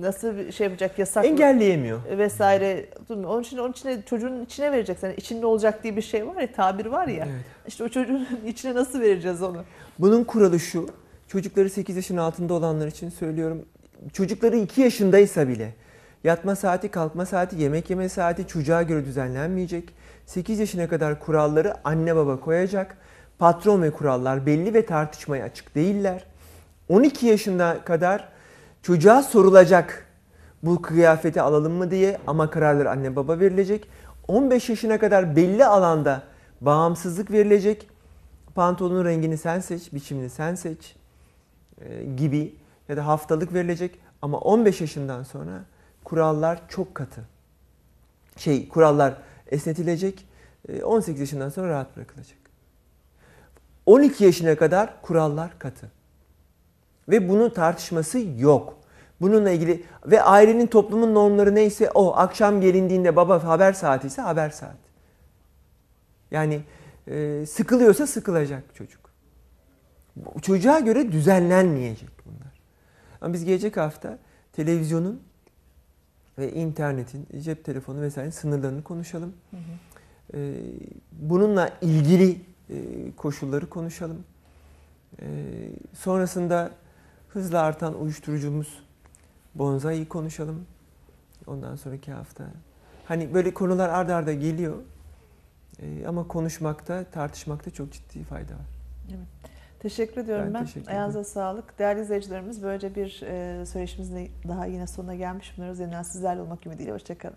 Nasıl şey yapacak yasak Engelleyemiyor. vesaire. Onun için onun içine çocuğun içine vereceksin. Yani içinde olacak diye bir şey var ya, tabir var ya. Evet. İşte o çocuğun *laughs* içine nasıl vereceğiz onu? Bunun kuralı şu. Çocukları 8 yaşın altında olanlar için söylüyorum. Çocukları 2 yaşındaysa bile yatma saati, kalkma saati, yemek yeme saati çocuğa göre düzenlenmeyecek. 8 yaşına kadar kuralları anne baba koyacak. Patron ve kurallar belli ve tartışmaya açık değiller. 12 yaşına kadar çocuğa sorulacak bu kıyafeti alalım mı diye ama kararlar anne baba verilecek. 15 yaşına kadar belli alanda bağımsızlık verilecek. Pantolonun rengini sen seç, biçimini sen seç gibi ya da haftalık verilecek ama 15 yaşından sonra kurallar çok katı. Şey kurallar esnetilecek. e, 18 yaşından sonra rahat bırakılacak. 12 yaşına kadar kurallar katı. Ve bunun tartışması yok. Bununla ilgili ve ailenin toplumun normları neyse o akşam gelindiğinde baba haber saati ise haber saat. Yani e, sıkılıyorsa sıkılacak çocuk. Çocuğa göre düzenlenmeyecek bunlar. Ama biz gelecek hafta televizyonun ve internetin, cep telefonu vesaire sınırlarını konuşalım. Hı hı. Ee, bununla ilgili e, koşulları konuşalım. Ee, sonrasında hızla artan uyuşturucumuz bonzai'yi konuşalım. Ondan sonraki hafta. Hani böyle konular ardarda arda geliyor. Ee, ama konuşmakta, tartışmakta çok ciddi fayda var. Teşekkür ediyorum Ben ben. teşekkür Ayağınıza sağlık. Değerli izleyicilerimiz böylece bir e, söyleşimizin daha yine sonuna gelmiş bulunuyoruz. Yeniden sizlerle olmak ümidiyle. Hoşçakalın.